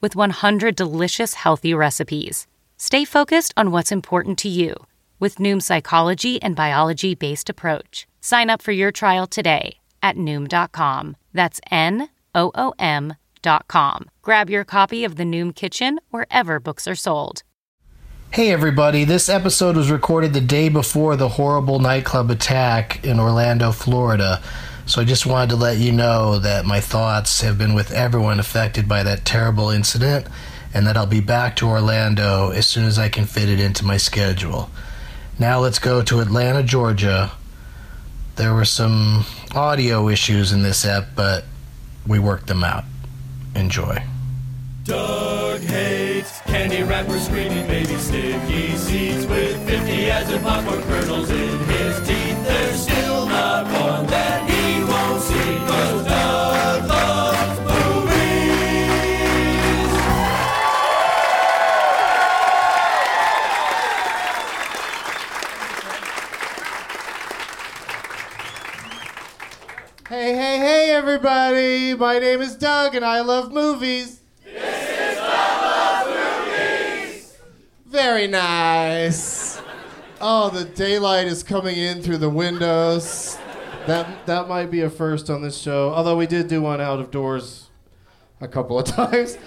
with 100 delicious healthy recipes. Stay focused on what's important to you with Noom's psychology and biology based approach. Sign up for your trial today at Noom.com. That's N O O M.com. Grab your copy of the Noom Kitchen wherever books are sold. Hey everybody, this episode was recorded the day before the horrible nightclub attack in Orlando, Florida. So I just wanted to let you know that my thoughts have been with everyone affected by that terrible incident and that I'll be back to Orlando as soon as I can fit it into my schedule. Now let's go to Atlanta, Georgia. There were some audio issues in this ep, but we worked them out. Enjoy. Doug hates candy wrappers screaming baby sticky seeds with 50 as in popcorn kernels in everybody! My name is Doug, and I love movies. This is Doug Loves Movies. Very nice. Oh, the daylight is coming in through the windows. That that might be a first on this show. Although we did do one out of doors a couple of times.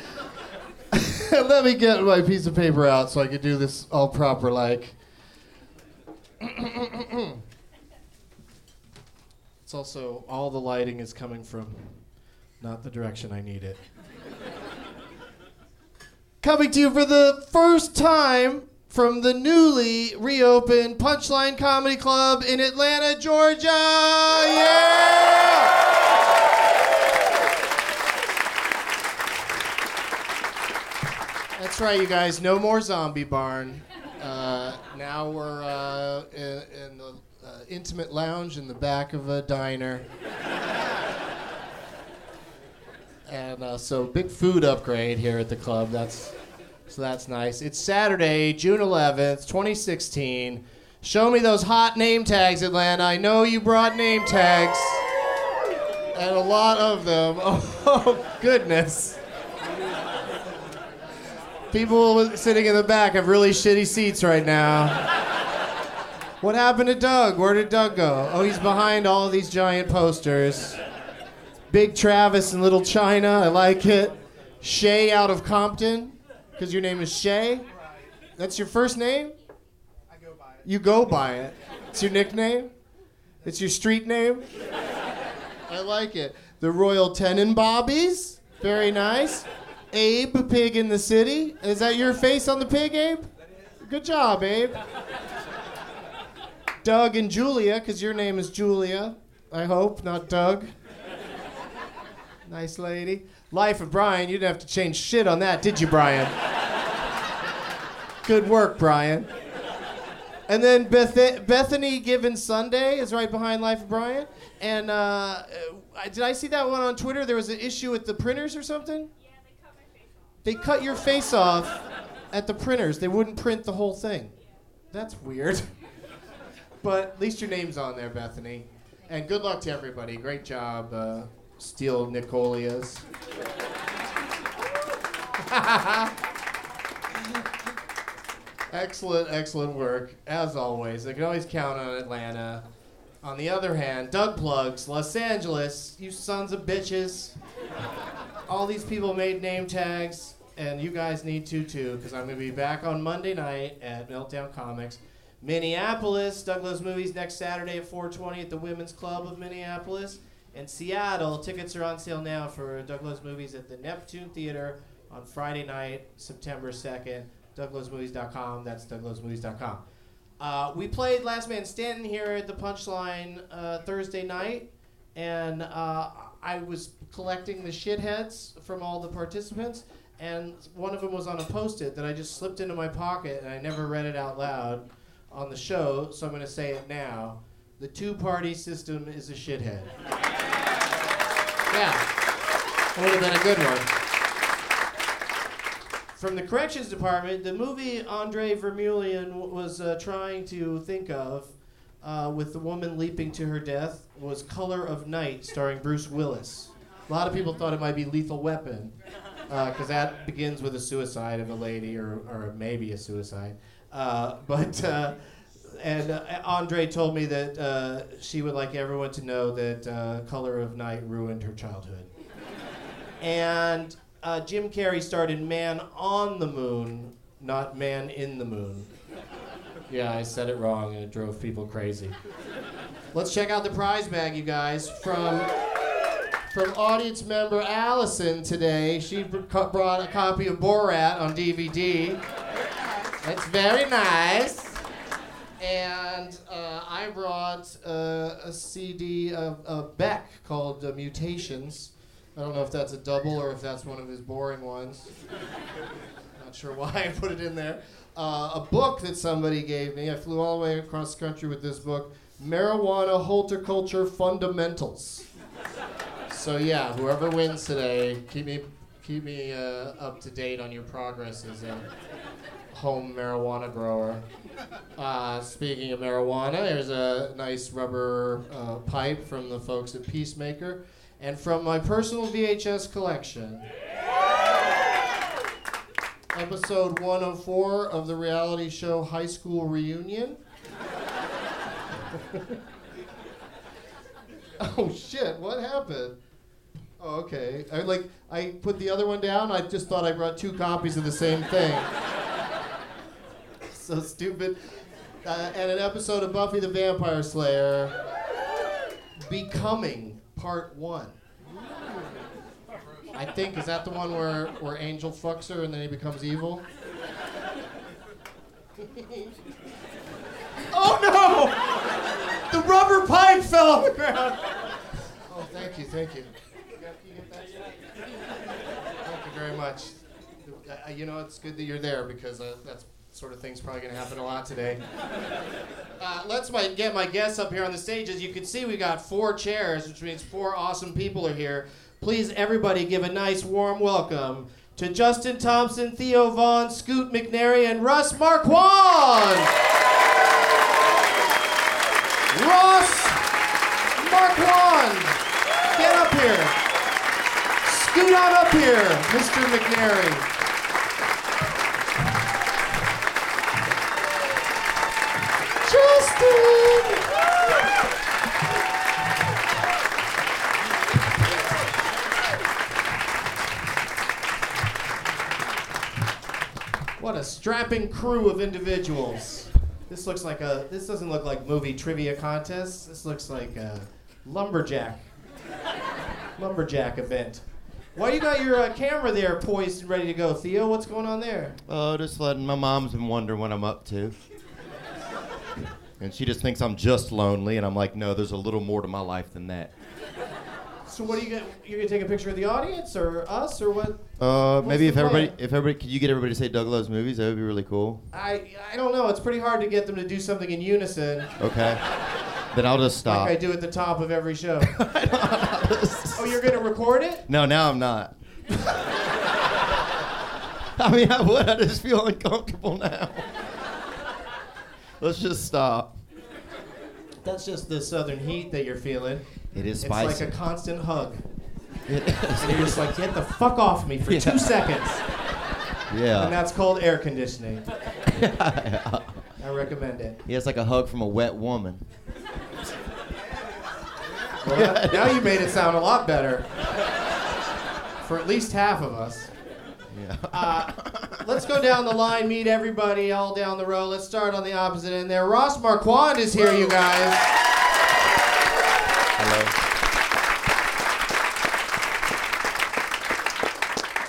Let me get my piece of paper out so I can do this all proper like. it's also all the lighting is coming from not the direction I need it coming to you for the first time from the newly reopened Punchline Comedy Club in Atlanta, Georgia. Yeah! That's right, you guys. No more Zombie Barn. Uh, now we're uh, in, in the intimate lounge in the back of a diner. And uh, so, big food upgrade here at the club. That's So that's nice. It's Saturday, June 11th, 2016. Show me those hot name tags, Atlanta. I know you brought name tags. And a lot of them. Oh, goodness. People sitting in the back have really shitty seats right now. What happened to Doug? Where did Doug go? Oh, he's behind all these giant posters. Big Travis and Little China, I like it. Shay out of Compton, because your name is Shay. That's your first name? I go by it. You go by it. It's your nickname? It's your street name? I like it. The Royal Tenenbobbies, very nice. Abe, pig in the city. Is that your face on the pig, Abe? Good job, Abe. Doug and Julia, because your name is Julia, I hope, not Doug. Nice lady. Life of Brian, you didn't have to change shit on that, did you, Brian? Good work, Brian. And then Beth- Bethany Given Sunday is right behind Life of Brian. And uh, uh, did I see that one on Twitter? There was an issue with the printers or something? Yeah, they cut your face off at the printers. They wouldn't print the whole thing. That's weird. But at least your name's on there, Bethany. And good luck to everybody. Great job, uh, Steel Nicolias. excellent, excellent work, as always. I can always count on Atlanta. On the other hand, Doug Plugs, Los Angeles, you sons of bitches. All these people made name tags, and you guys need to too, because I'm going to be back on Monday night at Meltdown Comics. Minneapolis, Doug Loves Movies next Saturday at 4:20 at the Women's Club of Minneapolis. And Seattle, tickets are on sale now for Doug Loves Movies at the Neptune Theater on Friday night, September 2nd. DougLovesMovies.com. That's DougLovesMovies.com. Uh, we played Last Man Standing here at the Punchline uh, Thursday night, and uh, I was collecting the shitheads from all the participants, and one of them was on a post-it that I just slipped into my pocket, and I never read it out loud on the show, so I'm going to say it now. The two-party system is a shithead. Yeah, would have been a good one from the corrections department, the movie Andre Vermeulen w- was uh, trying to think of uh, with the woman leaping to her death was Color of Night, starring Bruce Willis. A lot of people thought it might be Lethal Weapon, because that begins with a suicide of a lady, or, or maybe a suicide. Uh, but uh, and uh, Andre told me that uh, she would like everyone to know that uh, Color of Night ruined her childhood. And uh, Jim Carrey started Man on the Moon, not Man in the Moon. Yeah, I said it wrong and it drove people crazy. Let's check out the prize bag, you guys, from from audience member Allison today. She brought a copy of Borat on DVD. It's very nice. And uh, I brought uh, a CD of, of Beck called uh, Mutations. I don't know if that's a double or if that's one of his boring ones. Not sure why I put it in there. Uh, a book that somebody gave me. I flew all the way across the country with this book Marijuana Horticulture Fundamentals. So, yeah, whoever wins today, keep me, keep me uh, up to date on your progress as a home marijuana grower. Uh, speaking of marijuana, there's a nice rubber uh, pipe from the folks at Peacemaker. And from my personal VHS collection, episode 104 of the reality show High School Reunion. oh shit, what happened? Oh, okay. I like I put the other one down. I just thought I brought two copies of the same thing. so stupid. Uh, and an episode of Buffy the Vampire Slayer, Becoming Part One. I think is that the one where where Angel fucks her and then he becomes evil. oh no! The rubber pipe fell on the ground. Oh, thank you, thank you. Thank you very much. Uh, you know, it's good that you're there because uh, that's sort of thing's probably going to happen a lot today. Uh, let's my, get my guests up here on the stage. As you can see, we got four chairs, which means four awesome people are here. Please, everybody, give a nice warm welcome to Justin Thompson, Theo Von, Scoot McNairy, and Russ Marquand. Ross Marquand, get up here. Scoot on up here, Mr. McNairy. Strapping crew of individuals. This looks like a. This doesn't look like movie trivia contest. This looks like a lumberjack. lumberjack event. Why you got your uh, camera there poised and ready to go, Theo? What's going on there? Oh, just letting my mom's been wondering what I'm up to. And she just thinks I'm just lonely, and I'm like, no, there's a little more to my life than that. So what are you gonna? You're gonna take a picture of the audience or us or what? Uh, What's maybe the if everybody, plan? if everybody, could you get everybody to say Doug loves movies? That would be really cool. I I don't know. It's pretty hard to get them to do something in unison, Okay. then I'll just stop. like I do at the top of every show. oh, you're gonna record it? No, now I'm not. I mean, I would. I just feel uncomfortable now. Let's just stop. That's just the southern heat that you're feeling. It is It's like a constant hug. It is. And you're just like, get the fuck off me for two seconds. Yeah. And that's called air conditioning. I recommend it. Yeah, it's like a hug from a wet woman. Well, that- now you made it sound a lot better. For at least half of us. Yeah. Uh, let's go down the line, meet everybody all down the row. Let's start on the opposite end there. Ross Marquand is here, you guys. Hello.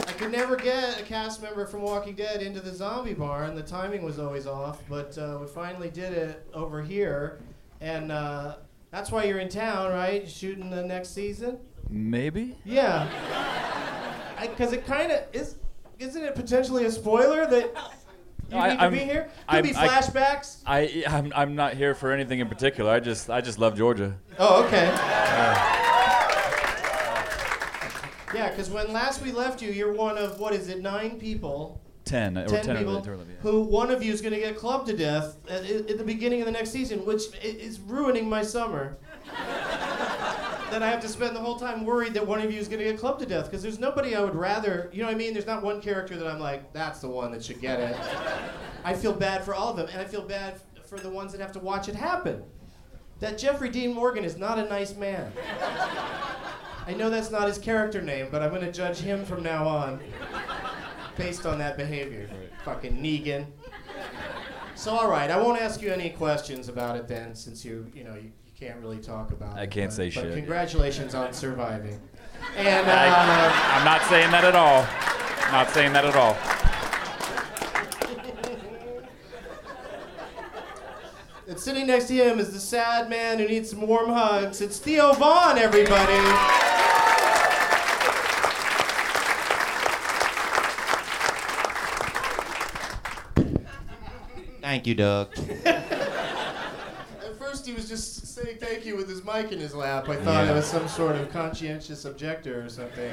I could never get a cast member from Walking Dead into the zombie barn. The timing was always off, but uh, we finally did it over here. And uh, that's why you're in town, right? Shooting the next season? Maybe. Yeah. Because it kind of is. Isn't it potentially a spoiler that you I- need to I'm- be here? Could I'm- be I- flashbacks. I I'm, I'm not here for anything in particular. I just I just love Georgia. Oh, okay. Yeah, because when last we left you, you're one of what is it, nine people, Ten or ten ten people, of the yeah. who one of you is going to get clubbed to death at, at the beginning of the next season, which i- is ruining my summer. Then I have to spend the whole time worried that one of you is going to get clubbed to death because there's nobody I would rather. You know what I mean? There's not one character that I'm like, that's the one that should get it. I feel bad for all of them, and I feel bad f- for the ones that have to watch it happen. That Jeffrey Dean Morgan is not a nice man. I know that's not his character name, but I'm going to judge him from now on based on that behavior. Fucking Negan. So, all right, I won't ask you any questions about it then, since you, you know, you can't really talk about it. I can't but- say but shit. Congratulations on surviving. And uh, I, I'm not saying that at all. Not saying that at all. and sitting next to him is the sad man who needs some warm hugs. It's Theo Von, everybody. Thank you, Doug. At first, he was just saying thank you with his mic in his lap. I thought Yeah. it was some sort of conscientious objector or something.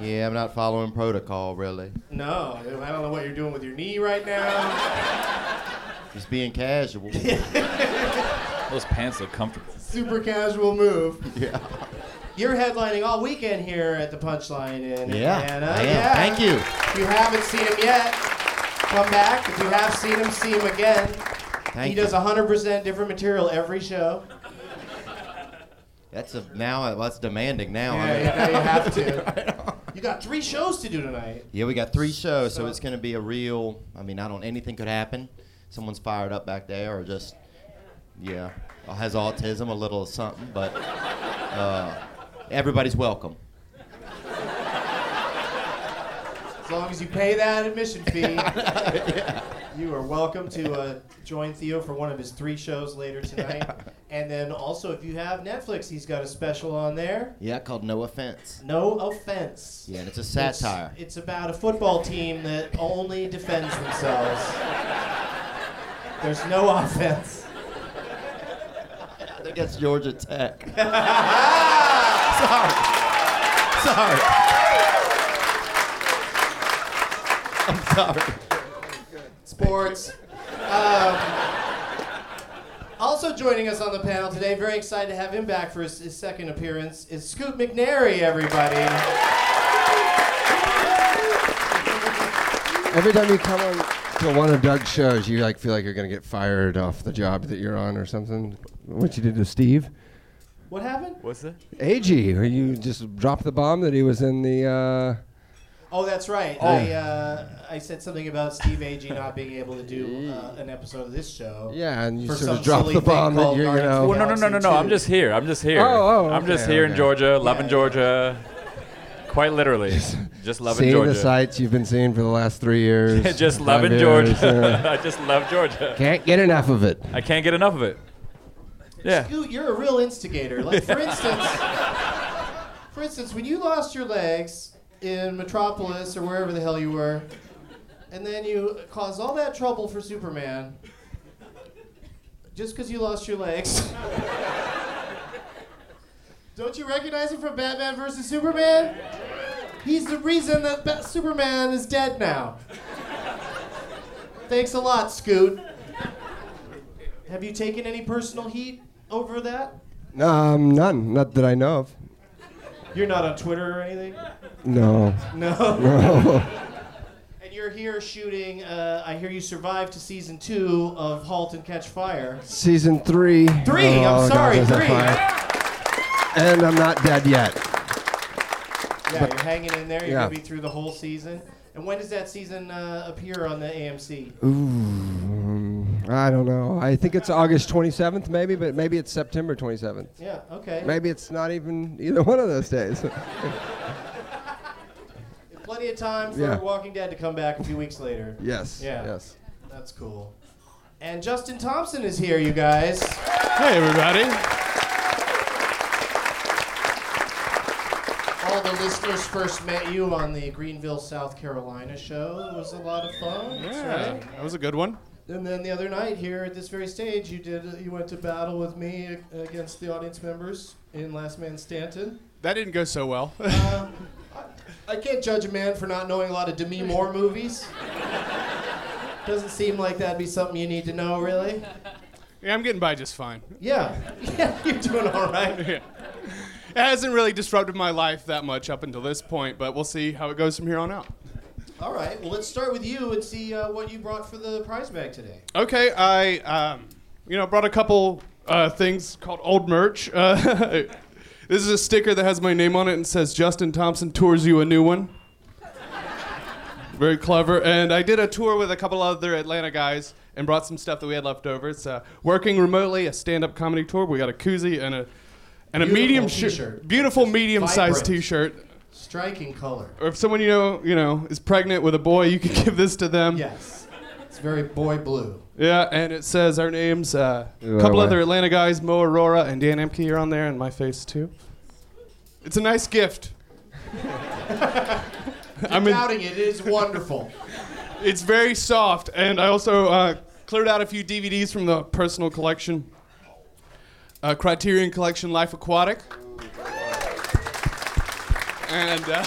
Yeah, I'm not following protocol, really. No, I don't know what you're doing with your knee right now. Just being casual. Those pants look comfortable. Super casual move. yeah. You're headlining all weekend here at the Punchline in Yeah, Atlanta. I am. Yeah. Thank you. If you haven't seen him yet, come back. If you have seen him, see him again. Thank he you. does 100% different material every show. That's a now. That's demanding now. Yeah, I mean- you, you have to. You got three shows to do tonight. Yeah, we got three shows, so So- it's going to be a real. I mean, I don't. Anything could happen. Someone's fired up back there, or just, yeah, has autism, a little something. But uh, everybody's welcome. As long as you pay that admission fee, you are welcome to uh, join Theo for one of his three shows later tonight. And then also, if you have Netflix, he's got a special on there. Yeah, called No Offense. No offense. Yeah, and it's a It's- satire. It's, about a football team that only defends themselves. There's no offense. I think that's Georgia Tech. Sorry. Sorry. I'm sorry. Sports. Um, also joining us on the panel today, very excited to have him back for his, his second appearance, is Scoot McNairy, everybody. Every time you come on to one of Doug's shows, you like feel like you're gonna get fired off the job that you're on or something. What you did to Steve, What happened? What's that? Ag, or you just dropped the bomb that he was in the. Uh, Oh, that's right. I uh, I said something about Steve Agee not being able to do uh, an episode of this show. yeah, and you For sort of dropped the bomb that called you're, you know. Well, no, no, no, no, no. I'm just here. I'm just here. Oh, oh, I'm just okay, here in. Georgia, loving Yeah. Georgia. Quite literally, just loving Seeing Georgia. the sights you've been seeing for the last three years. just loving years, Georgia. yeah. I just love Georgia. Can't get enough of it. I can't get enough of it. Yeah. Scoot, you're a real instigator. Like for instance, for instance, when you lost your legs in Metropolis or wherever the hell you were, and then you caused all that trouble for Superman, just because you lost your legs. Don't you recognize him from Batman vs Superman? He's the reason that Ba- Superman is dead now. Thanks a lot, Scoot. Have you taken any personal heat over that? Um, none, not that I know of. You're not on Twitter or anything? No. No. No. And you're here shooting, uh, I hear you survived to season two of Halt and Catch Fire. Season three. Three, I'm Oh, sorry, God, three. fine. And I'm not dead yet. Yeah, you're hanging in there. You're Yeah. going to be through the whole season. And when does that season uh, appear on the AMC? Ooh, I don't know. I think it's August 27th, maybe, but maybe it's September 27th. Yeah, okay. Maybe it's not even either one of those days. Plenty of time for Yeah. Walking Dead to come back a few weeks later. yes. Yeah. Yes. That's cool. And Justin Thompson is here, you guys. Hey, everybody. All the listeners first met you on the Greenville, South Carolina show. It was a lot of fun. That's Yeah, right. that was a good one. And then the other night here at this very stage, you did you went to battle with me against the audience members in Last Man Standing. That didn't go so well. Uh, I, can't judge a man for not knowing a lot of Demi Moore movies. Doesn't seem like that'd be something you need to know, really. yeah, I'm getting by just fine. Yeah, yeah, you're doing all right. Yeah. It hasn't really disrupted my life that much up until this point, but we'll see how it goes from here on out. All right, well, let's start with you and see uh, what you brought for the prize bag today. Okay, I um, you know brought a couple uh, things called old merch. Uh, this is a sticker that has my name on it and says Justin Thompson tours you a new one. Very clever. And I did a tour with a couple other Atlanta guys and brought some stuff that we had left over. It's uh, working remotely, a stand-up comedy tour. We got a koozie and a and a Beautiful medium t-shirt. beautiful medium-sized T-shirt. Striking color. Or if someone you know, you know, is pregnant with a boy, you could give this to them. Yes, it's very boy blue. Yeah, and it says our names. Uh, a couple I other Atlanta guys, Mo Aurora and Dan Emke, are on there, and my face too. It's a nice gift. I'm in, Doubting it, it is wonderful. it's very soft, and I also uh, cleared out a few DVDs from the personal collection. Uh, Criterion Collection Life Aquatic. And uh,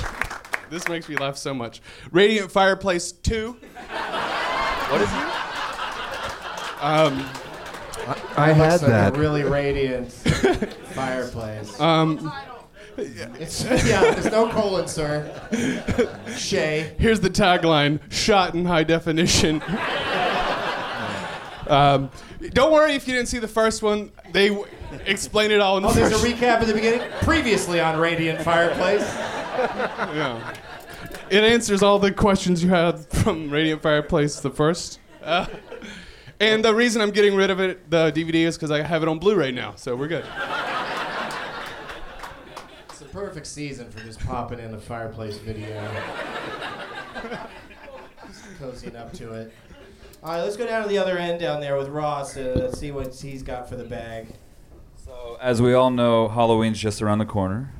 this makes me laugh so much. Radiant Fireplace 2. What is it? Um, I had Looks like that. a really radiant fireplace. um, It's, yeah, there's no colon, sir. Shay. Here's the tagline: "Shot in high definition." um, don't worry if you didn't see the first one. They w- explain it all in the Oh, there's a recap at the beginning. Previously on Radiant Fireplace. yeah. It answers all the questions you had from Radiant Fireplace, the first. Uh, and the reason I'm getting rid of it, the DVD, is because I have it on Blu-ray now, so we're good. It's the perfect season for just popping in a fireplace video. Just cozying up to it. All right, let's go down to the other end down there with Ross. Uh, see what he's got for the bag. So, as we all know, Halloween's just around the corner.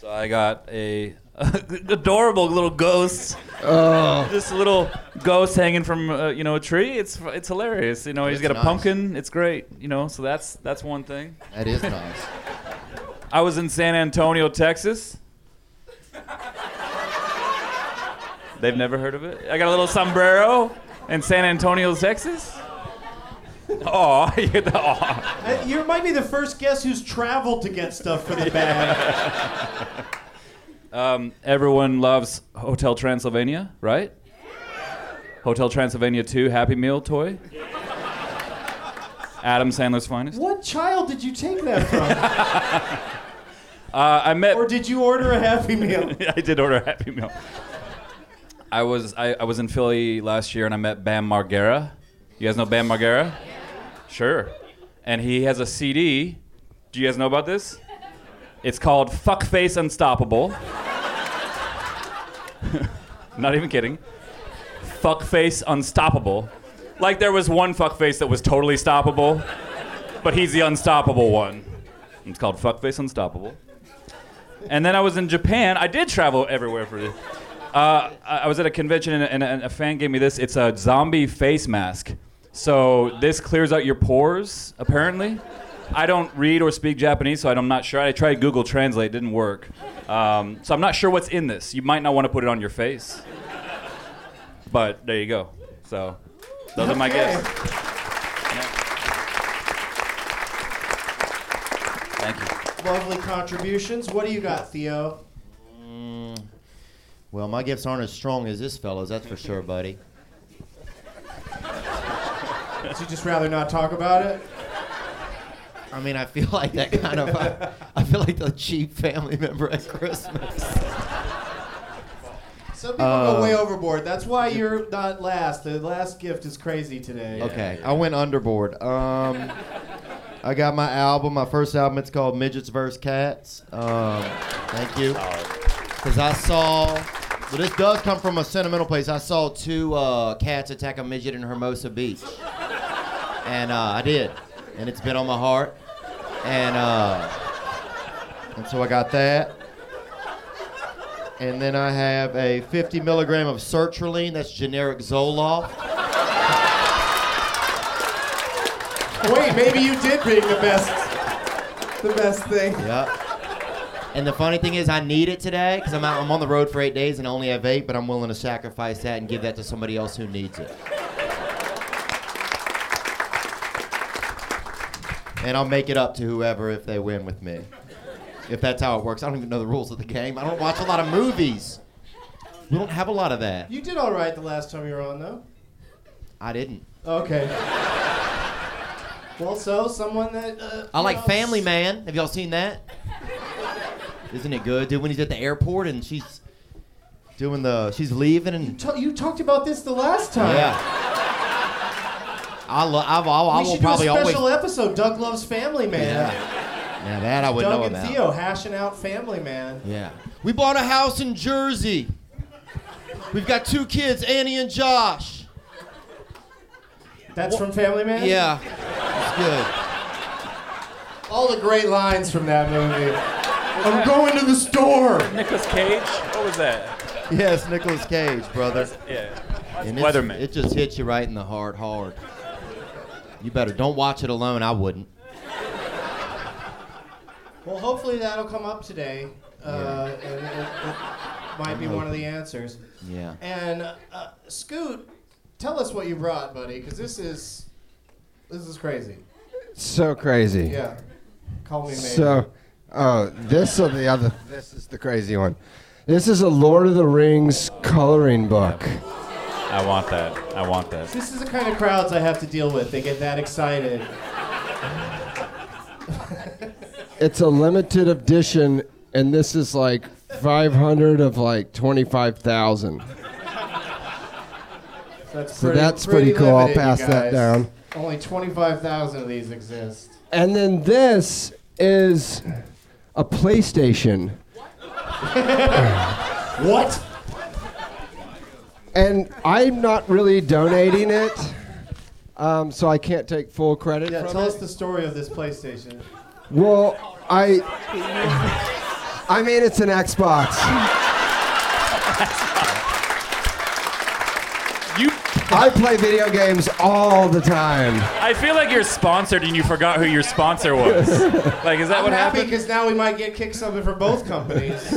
So I got a adorable little ghost. Oh. Just a little ghost hanging from uh, you know a tree. It's it's hilarious. You know, he's That's got a nice. pumpkin. It's great. You know, so that's that's one thing. That is nice. I was in San Antonio, Texas. They've never heard of it. I got a little sombrero in San Antonio, Texas. Oh, you get the aw. Uh, You might be the first guest who's traveled to get stuff for the bag. Um, everyone loves Hotel Transylvania, right? Hotel Transylvania 2 Happy Meal toy. Adam Sandler's finest. what child did you take that from? Uh, I met. or did you order a Happy Meal? I did order a Happy Meal. I was I, I was in Philly last year and I met Bam Margera. You guys know Bam Margera? Sure. And he has a CD. Do you guys know about this? It's called Fuckface Unstoppable. Not even kidding. Fuckface Unstoppable. Like there was one fuckface that was totally stoppable, but he's the unstoppable one. It's called Fuckface Unstoppable. And then I was in Japan. I did travel everywhere for this. Uh, I was at a convention and, and, and a fan gave me this. It's a zombie face mask. So this clears out your pores, apparently. I don't read or speak Japanese, so I'm not sure. I tried Google Translate, didn't work. Um, so I'm not sure what's in this. You might not want to put it on your face. But there you go. So those are my guesses. Thank you. Lovely contributions. What do you got, Theo? Well, my gifts aren't as strong as this fellow's, that's for sure, buddy. Would you just rather not talk about it? I mean, I feel like that kind of. I, I feel like the cheap family member at Christmas. Some people Uh, go way overboard. That's why you're not last. The last gift is crazy today. Okay, I went underboard. Um, I got my album, my first album. It's called Midgets vs. Cats. Um, thank you. Because I saw. Well, this does come from a sentimental place. I saw two uh, cats attack a midget in Hermosa Beach, and uh, I did, and it's been on my heart, and uh, and so I got that. And then I have a 50 milligram of sertraline. That's generic Zoloft. Wait, maybe you did bring the best, the best thing. Yep. And the funny thing is, I need it today because I'm out. I'm on the road for eight days and I only have eight, but I'm willing to sacrifice that and give that to somebody else who needs it. And I'll make it up to whoever if they win with me. If that's how it works. I don't even know the rules of the game. I don't watch a lot of movies. We don't have a lot of that. You did all right the last time you were on, though. I didn't. Okay. Well, so someone that. Uh, I like know, Family Man. Have y'all seen that? Isn't it good, dude? When he's at the airport and she's doing the, she's leaving and Ta- you talked about this the last time. Yeah. I, lo- I've, I'll, I We will should do a special always. episode. Doug loves Family Man. Yeah. Now that I would Doug know and about. Theo hashing out Family Man. Yeah. We bought a house in Jersey. We've got two kids, Annie and Josh. That's from Family Man. Yeah. It's good. All the great lines from that movie. I'm going to the store. Nicolas Cage? What was that? Yes, Nicolas Cage, brother. Yeah. And it's- Weatherman. It just hits you right in the heart hard. You better don't watch it alone. I wouldn't. Well, hopefully that'll come up today. Uh, and it, it might be one of the answers. Yeah. And uh, Scoot, tell us what you brought, buddy, because this is this is crazy. So crazy. Yeah. Call me maybe. So, oh, this or the other? This is the crazy one. This is a Lord of the Rings coloring book. I want that. I want that. This is the kind of crowds I have to deal with. They get that excited. It's a limited edition, and this is like 500 of like 25,000. That's So pretty, that's pretty cool. I'll pass that down. Only 25,000 of these exist. And then this is a PlayStation. What? And I'm not really donating it, um, so I can't take full credit Yeah, from tell it. us the story of this PlayStation. Well, I. I mean, it's an Xbox. You. I play video games all the time. I feel like you're sponsored and you forgot who your sponsor was. like, is that I'm what happy happened? because now we might get kicked something for both companies.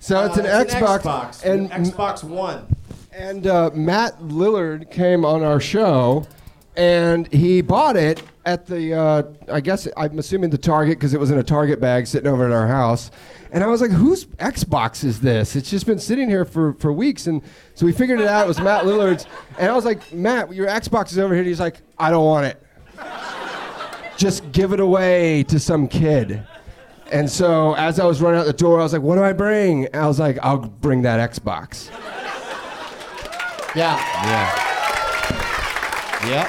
So it's Uh, an it's an Xbox, Xbox. and Xbox One. And uh, Matt Lillard came on our show, and he bought it at the, uh, I guess I'm assuming the Target because it was in a Target bag sitting over at our house. And I was like, whose Xbox is this? It's just been sitting here for, for weeks. And so we figured it out. It was Matt Lillard's. And I was like, Matt, your Xbox is over here. And he's like, I don't want it. Just give it away to some kid. And so as I was running out the door, I was like, what do I bring? And I was like, I'll bring that Xbox. Yeah. Yeah. Yep.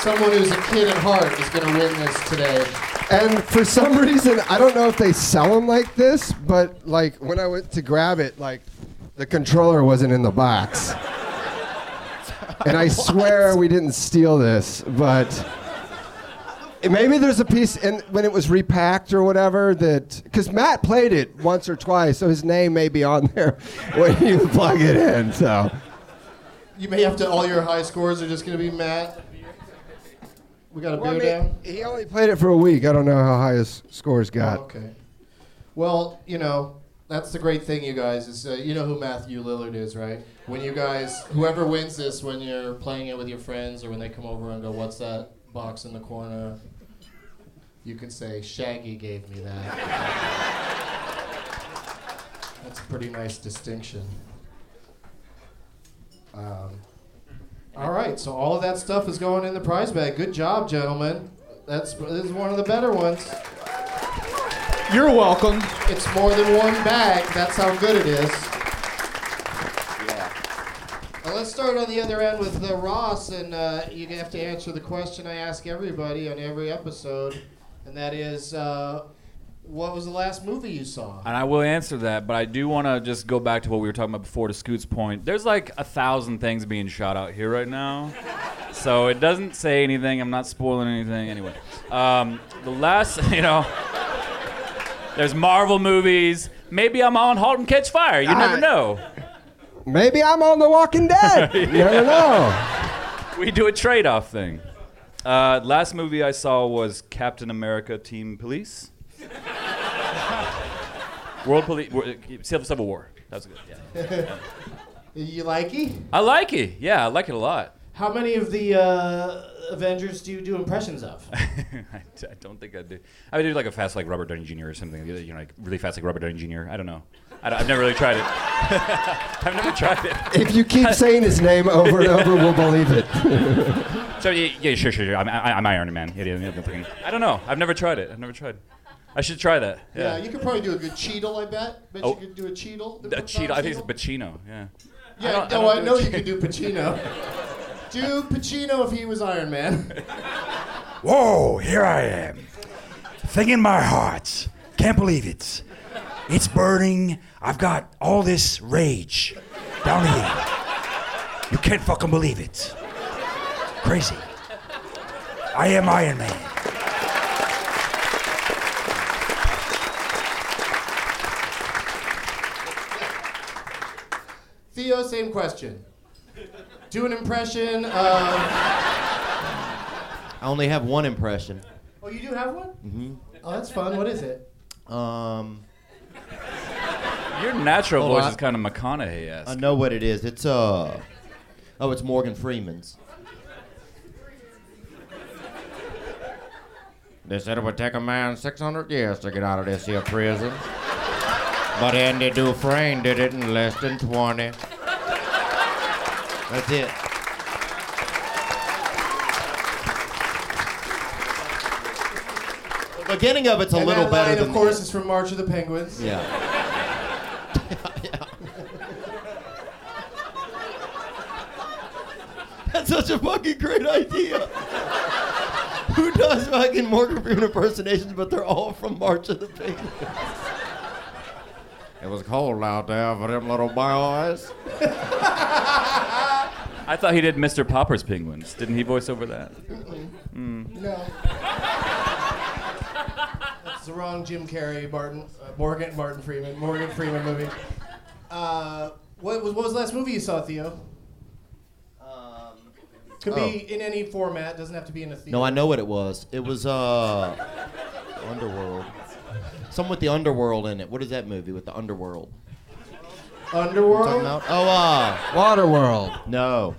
Someone who's a kid at heart is going to win this today. And for some reason, I don't know if they sell them like this, but like when I went to grab it, like the controller wasn't in the box. And I swear we didn't steal this, but maybe there's a piece and when it was repacked or whatever that because Matt played it once or twice, so his name may be on there when you plug it in. So You may have to. All your high scores are just going to be Matt. We got a Well, I beer mean, down. he only played it for a week. I don't know how high his scores got. Oh, okay. Well, you know, that's the great thing, you guys, is uh, you know who Matthew Lillard is, right? When you guys, whoever wins this, when you're playing it with your friends or when they come over and go, "What's that box in the corner?" You can say, "Shaggy gave me that." that's a pretty nice distinction. Um, all right, so all of that stuff is going in the prize bag. Good job, gentlemen. That's this is one of the better ones. You're welcome. It's more than one bag. That's how good it is. Well, let's start on the other end with uh, Ross, and uh, you have to answer the question I ask everybody on every episode, and that is, uh, what was the last movie you saw? And I will answer that, but I do want to just go back to what we were talking about before to Scoot's point. There's like a thousand things being shot out here right now. So it doesn't say anything. I'm not spoiling anything. Anyway, um, the last, you know, there's Marvel movies. Maybe I'm on Halt and Catch Fire. You never I- know. Maybe I'm on The Walking Dead. You never know. We do a trade off thing. Uh, last movie I saw was Captain America Team Police. World Police, Civil, Civil War. That was good. Yeah. You like it? I like it. Yeah, I like it a lot. How many of the uh, Avengers do you do impressions of? I, I don't think I do. I would do like a fast like Robert Downey Jr. or something. You know, like really fast like Robert Downey Jr. I don't know. I have never really tried it. I've never tried it. If you keep saying his name over and over, we'll believe it. So yeah, yeah sure, sure, sure. I'm, I, I'm Iron Man. Yeah, yeah, yeah, I don't know. I've never tried it. I've never tried. I should try that. Yeah, Yeah. you could probably do a good Cheadle, I bet. Bet Oh. you could do a Cheadle. A Cheeto. I think it's Pacino. Yeah. Yeah, don't- I no, don't I, know you Che- could do Pacino. do Pacino if he was Iron Man. Whoa, here I am. Thing in my heart. Can't believe it. It's burning. I've got all this rage down here. You can't fucking believe it. Crazy. I am Iron Man. Theo, same question. Do an impression of. I only have one impression. Oh, you do have one? hmm Oh, that's fun. What is it? Um, Your natural voice is kind of McConaughey-esque. I know what it is. It's uh, oh, it's Morgan Freeman's. They said it would take a man 600 years to get out of this here prison. But Andy Dufresne did it in less than 20. That's it. Beginning of it's a and little that better line, than of course, is from March of the Penguins. Yeah. That's such a fucking great idea. Who does fucking Morgan Freeman impersonations, but they're all from March of the Penguins? It was cold out there for them little boys. I thought he did Mr. Popper's Penguins. Didn't he voice over that? Mm. No. That's the wrong Jim Carrey, Martin, uh, Morgan, Martin Freeman, Morgan Freeman movie. Uh, what was what was the last movie you saw, Theo? Could be in any format. Doesn't have to be in a theater. No, I know what it was. It was uh, Underworld. Something with the Underworld in it. What is that movie with the Underworld? Underworld. Talking about? Oh, uh, Waterworld. no.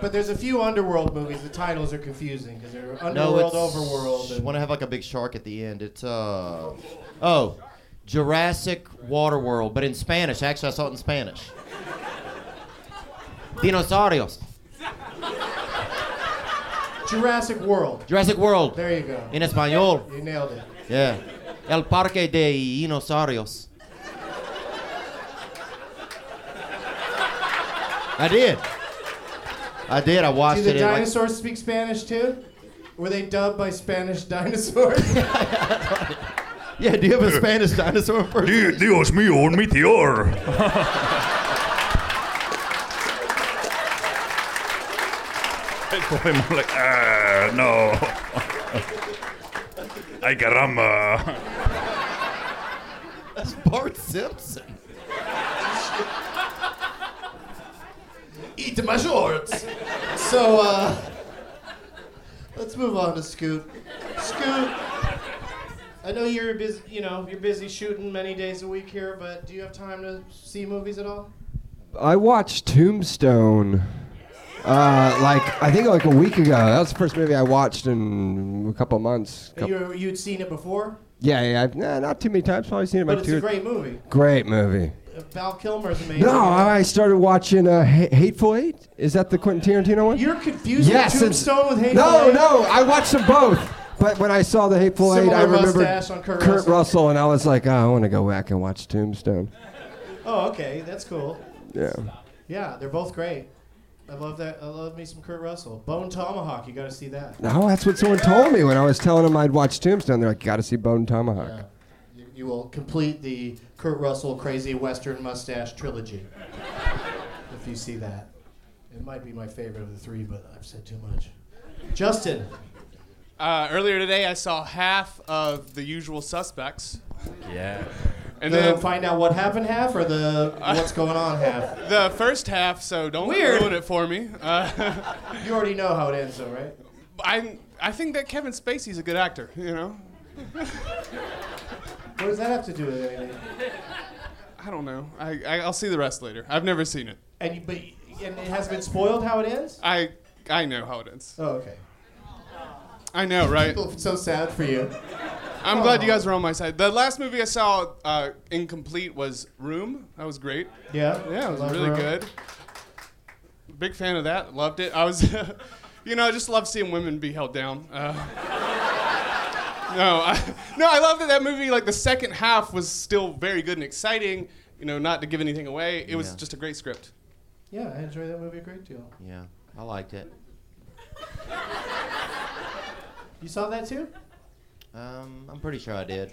But there's a few Underworld movies. The titles are confusing because they're Underworld, it's. Overworld. And, Want to have like a big shark at the end? It's uh. Oh, Jurassic Waterworld, but in Spanish. Actually, I saw it in Spanish. Dinosaurios. Jurassic World. Jurassic World. There you go. In español. You nailed it. Yeah. El Parque de Dinosaurios. I did. I did. I watched Do the it. in, like- dinosaurs speak Spanish too? Were they dubbed by Spanish dinosaurs? yeah, do you have a Spanish dinosaur impersonation? Dios mío, un meteor. I'm like, ah, no. Ay, caramba. That's Bart Simpson. Eat my shorts. So, uh, let's move on to Scoot. Scoot, I know you're busy. You know, you're busy shooting many days a week here, but do you have time to see movies at all? I watched Tombstone. Uh, like I think like a week ago. That was the first movie I watched in a couple months. Coup- You you'd seen it before, yeah, yeah, I've, nah, not too many times. Probably seen it but about it's two. a great movie. great movie. Val Kilmer's amazing. No, I started watching uh, Ha- Hateful Eight. Is that the Quentin Tarantino one? You're confusing Yes, Tombstone with Hateful No, Eight? no, no, I watched them both. But when I saw the Hateful Eight, I remember on Kurt Russell. and I was like, oh, I want to go back and watch Tombstone. Oh, okay, that's cool. Yeah. Yeah, they're both great. I love that. I love me some Kurt Russell. Bone Tomahawk, you got to see that. No, that's what someone told me when I was telling them I'd watch Tombstone. They're like, got to see Bone Tomahawk. Yeah. You, you will complete the Kurt Russell crazy Western mustache trilogy if you see that. It might be my favorite of the three, but I've said too much. Justin, Uh, earlier today, I saw half of The Usual Suspects. Yeah. And the then find out what happened half or the what's going on half. the first half, so don't Weird. ruin it for me. Uh, You already know how it ends, though, right? I I think that Kevin Spacey's a good actor. You know, What does that have to do with anything? I don't know. I, I I'll see the rest later. I've never seen it. And you, but and it has been spoiled how it ends. I I know how it ends. Oh, okay. I know, right? People so sad for you. I'm glad you guys were on my side. The last movie I saw uh, incomplete was Room. That was great. Yeah. Yeah, it was Love really Room. good. Big fan of that. Loved it. I was, you know, I just love seeing women be held down. Uh, no, I, no, I love that that movie. Like the second half was still very good and exciting. You know, not to give anything away. It was Yeah. just a great script. Yeah, I enjoy that movie a great deal. Yeah, I liked it. You saw that too? Um, I'm pretty sure I did.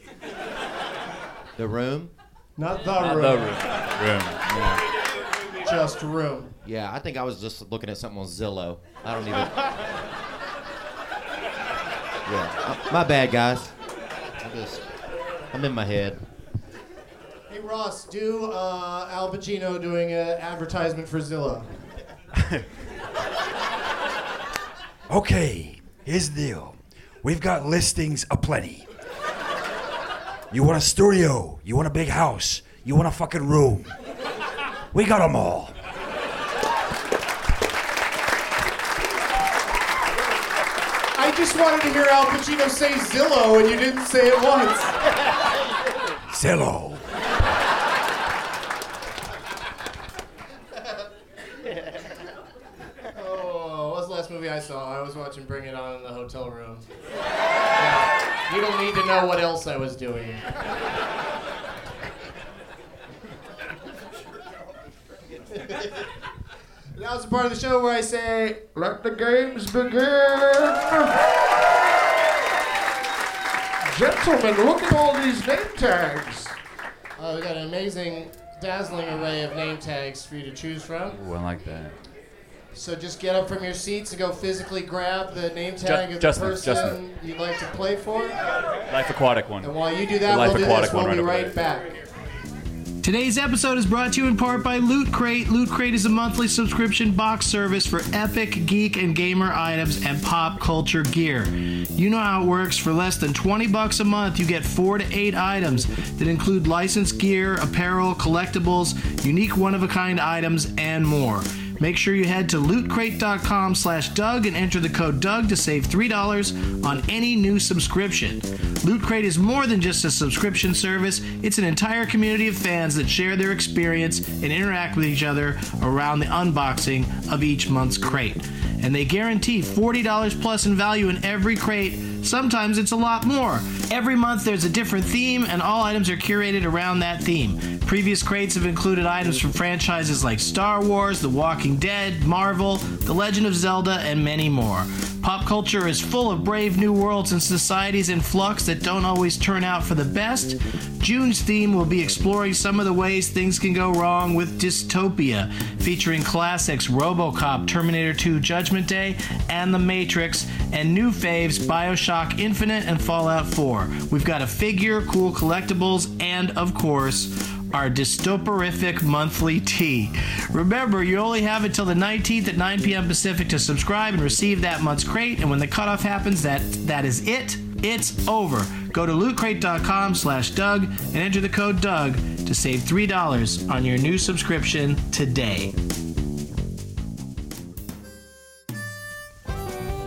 The Room. Not the Not room. the room. Room. Yeah. Just room. Yeah, I think I was just looking at something on Zillow. I don't even. yeah, uh, my bad, guys. I just, I'm in my head. Hey Ross, do uh, Al Pacino doing an advertisement for Zillow. Okay, here's the deal. We've got listings aplenty. You want a studio? You want a big house? You want a fucking room? We got them all. I just wanted to hear Al Pacino say Zillow, and you didn't say it once. Zillow. Oh, what was the last movie I saw? I was watching Bring It On in the hotel room. Yeah. You don't need to know what else I was doing. Now's the part of the show where I say, "Let the games begin." Gentlemen, look at all these name tags. Uh, we got an amazing, dazzling array of name tags for you to choose from. Ooh, I like that. So just get up from your seats and go physically grab the name tag of the Justin, person Justin. you'd like to play for. Life Aquatic one. And while you do that, Life we'll do Aquatic this. We'll one be right right over back. Today's episode is brought to you in part by Loot Crate. Loot Crate is a monthly subscription box service for epic, geek, and gamer items and pop culture gear. You know how it works. For less than 20 bucks a month, you get 4 to 8 items that include licensed gear, apparel, collectibles, unique one-of-a-kind items, and more. Make sure you head to lootcrate.com slash Doug and enter the code Doug to save $3 on any new subscription. Loot Crate is more than just a subscription service, it's an entire community of fans that share their experience and interact with each other around the unboxing of each month's crate. And they guarantee $40 plus in value in every crate. Sometimes it's a lot more. Every month there's a different theme, and all items are curated around that theme. Previous crates have included items from franchises like Star Wars, The Walking Dead, Marvel, The Legend of Zelda, and many more. Pop culture is full of brave new worlds and societies in flux that don't always turn out for the best. June's theme will be exploring some of the ways things can go wrong with Dystopia, featuring classics Robocop, Terminator 2 Judgment Day, and The Matrix, and new faves Bioshock Infinite and Fallout 4. We've got a figure, cool collectibles, and of course, our dystoporific monthly tea. Remember, you only have until the 19th at 9 p.m. Pacific to subscribe and receive that month's crate, and when the cutoff happens, that that is it. It's over. Go to lootcrate.com slash Doug and enter the code Doug to save $3 on your new subscription today.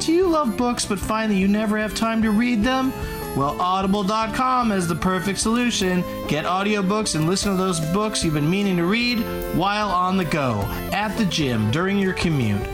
Do you love books but find that you never have time to read them? Well, audible.com is the perfect solution. Get audiobooks and listen to those books you've been meaning to read while on the go, at the gym, during your commute.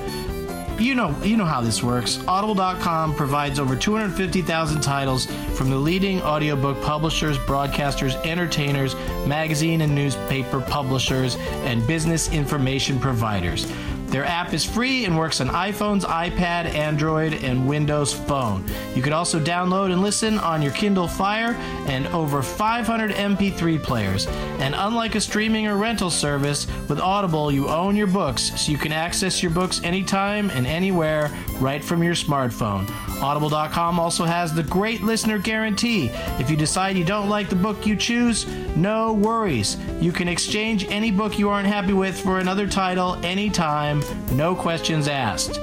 You know, you know how this works. Audible.com provides over 250,000 titles from the leading audiobook publishers, broadcasters, entertainers, magazine and newspaper publishers, and business information providers. Their app is free and works on iPhones, iPad, Android, and Windows Phone. You can also download and listen on your Kindle Fire and over 500 MP3 players. And unlike a streaming or rental service, with Audible, you own your books, so you can access your books anytime and anywhere right from your smartphone. Audible.com also has the great listener guarantee. If you decide you don't like the book you choose, no worries. You can exchange any book you aren't happy with for another title anytime, no questions asked.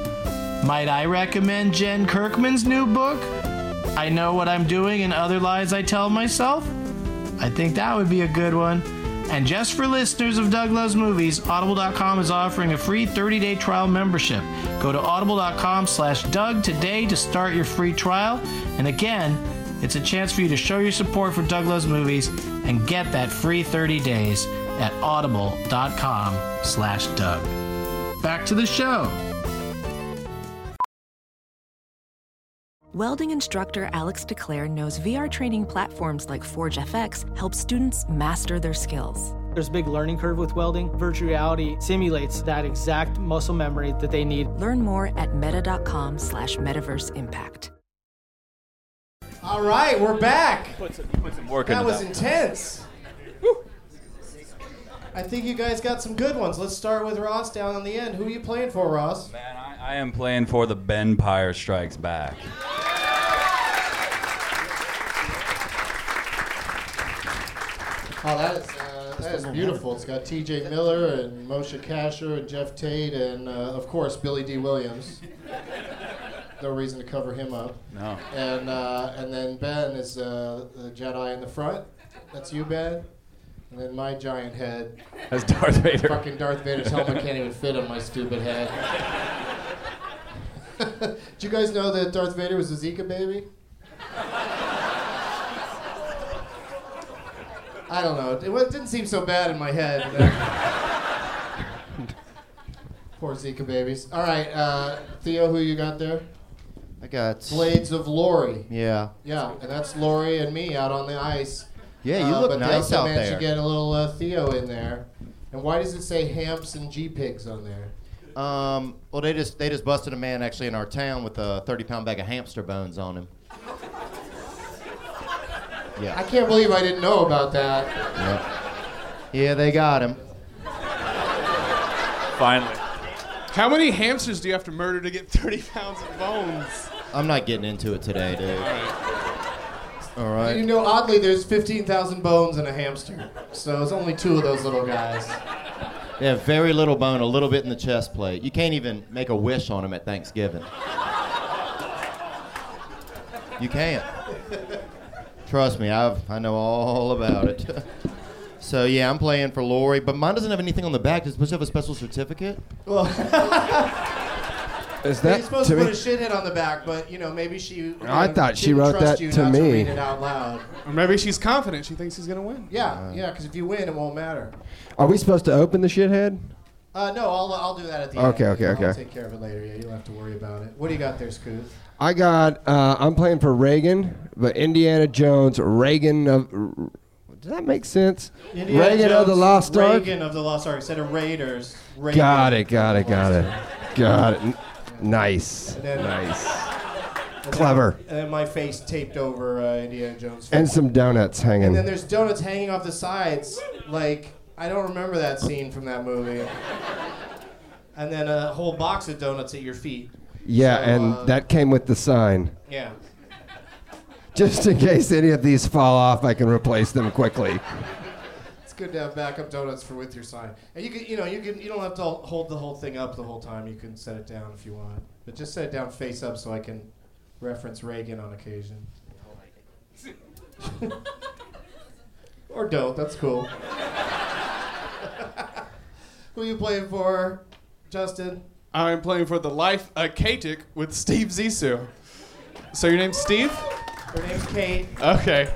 Might I recommend Jen Kirkman's new book? I Know What I'm Doing and Other Lies I Tell Myself? I think that would be a good one. And just for listeners of Doug Loves Movies, Audible.com is offering a free 30-day trial membership. Go to audible.com slash Doug today to start your free trial. And again, it's a chance for you to show your support for Doug Loves Movies and get that free 30 days at audible.com slash Doug. Back to the show. Welding instructor Alex DeClaire knows VR training platforms like Forge FX help students master their skills. There's a big learning curve with welding. Virtual reality simulates that exact muscle memory that they need. Learn more at meta.com slash metaverse impact. All right, we're back. Put some, put some work That into was intense. I think you guys got some good ones. Let's start with Ross down on the end. Who are you playing for, Ross? Man, I, I am playing for the Ben Pyre Strikes Back. Oh, that is uh, that is beautiful. It's got T.J. Miller and Moshe Kasher and Jeff Tate and uh, of course Billy Dee Williams. No reason to cover him up. No. And uh, and then Ben is uh, the Jedi in the front. That's you, Ben. And then my giant head. That's Darth Vader. Fucking Darth Vader's helmet can't even fit on my stupid head. Did you guys know that Darth Vader was a Zika baby? I don't know. It, it didn't seem so bad in my head. Poor Zika babies. All right, uh, Theo, who you got there? I got. Blades of Lori. Yeah. Yeah, and that's Lori and me out on the ice. Yeah, you Uh, look but they nice also out managed there. to get a little uh, Theo in there. And why does it say Hamps and G Pigs on there? Um, well, they just they just busted a man actually in our town with a 30 pound bag of hamster bones on him. Yeah. I can't believe I didn't know about that. Yeah. Yeah, they got him. Finally. How many hamsters do you have to murder to get 30 pounds of bones? I'm not getting into it today, dude. All right. You know, oddly, there's 15,000 bones in a hamster, so it's only two of those little guys. They have very little bone, a little bit in the chest plate. You can't even make a wish on them at Thanksgiving. You can't. Trust me, I've I know all about it. so yeah, I'm playing for Lori, but mine doesn't have anything on the back. Does it have a special certificate? Well, Is You're that supposed to to, me? put a shithead on the back, but you know maybe she. you I thought she didn't wrote trust that you to not me. To read it out loud. Or maybe she's confident. She thinks he's gonna win. Yeah, yeah, because if you win, it won't matter. Are we supposed to open the shithead? Uh, no, I'll, I'll do that at the Okay, end. okay, I'll okay. take care of it later. Yeah, you don't have to worry about it. What do you got there, Scoot? I got. Uh, I'm playing for Reagan, but Indiana Jones, Reagan of. Does that make sense? Indiana Reagan of the Lost Ark. Reagan of the Lost Ark. Instead of Raiders. Reagan. Got it. Got it. Got it. Got it. Nice. And then- Nice. And then- Clever. And then my face taped over uh, Indiana Jones. And some donuts hanging. And then there's donuts hanging off the sides. Like, I don't remember that scene from that movie. And then a whole box of donuts at your feet. Yeah, So, and uh, that came with the sign. Yeah. Just in case any of these fall off, I can replace them quickly. It's good to have backup donuts for with your sign. And you can, you know, you can, you don't have to hold the whole thing up the whole time. You can set it down if you want, but just set it down face up so I can reference Reagan on occasion. or don't. That's cool. Who you playing for, Justin? I'm playing for the Life Aquatic with Steve Zissou. So your name's Steve? Her name's Kate. Okay,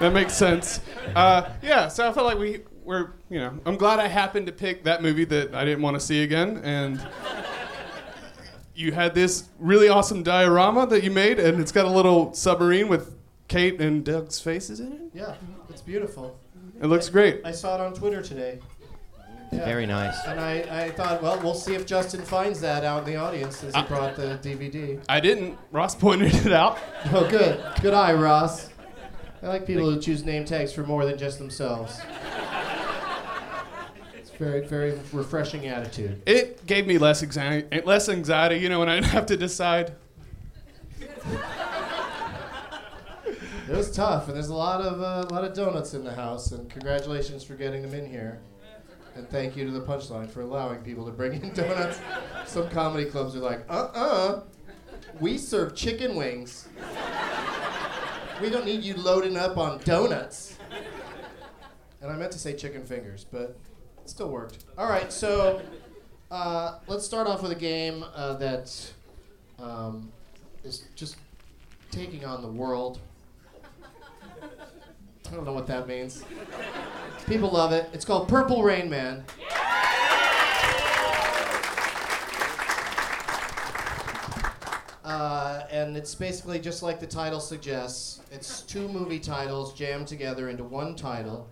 that makes sense. Uh, yeah, so I felt like we were, you know, I'm glad I happened to pick that movie that I didn't want to see again, and you had this really awesome diorama that you made, and it's got a little submarine with Kate and Doug's faces in it. Yeah, it's beautiful. It looks great. I saw it on Twitter today. Very nice. And I, I thought, well, we'll see if Justin finds that out in the audience as he I- brought the DVD. I didn't. Ross pointed it out. Oh, good. Good eye, Ross. I like people who choose name tags for more than just themselves. It's very, very refreshing attitude. It gave me less anxiety, less anxiety, you know, when I didn't have to decide. It was tough, and there's a lot of uh, a lot of donuts in the house. And congratulations for getting them in here. And thank you to the Punchline for allowing people to bring in donuts. Some comedy clubs are like, uh-uh, we serve chicken wings. We don't need you loading up on donuts. And I meant to say chicken fingers, but it still worked. All right, so uh, let's start off with a game uh, that um, is just taking on the world. I don't know what that means. People love it. It's called Purple Rain Man. Uh, and it's basically just like the title suggests. It's two movie titles jammed together into one title.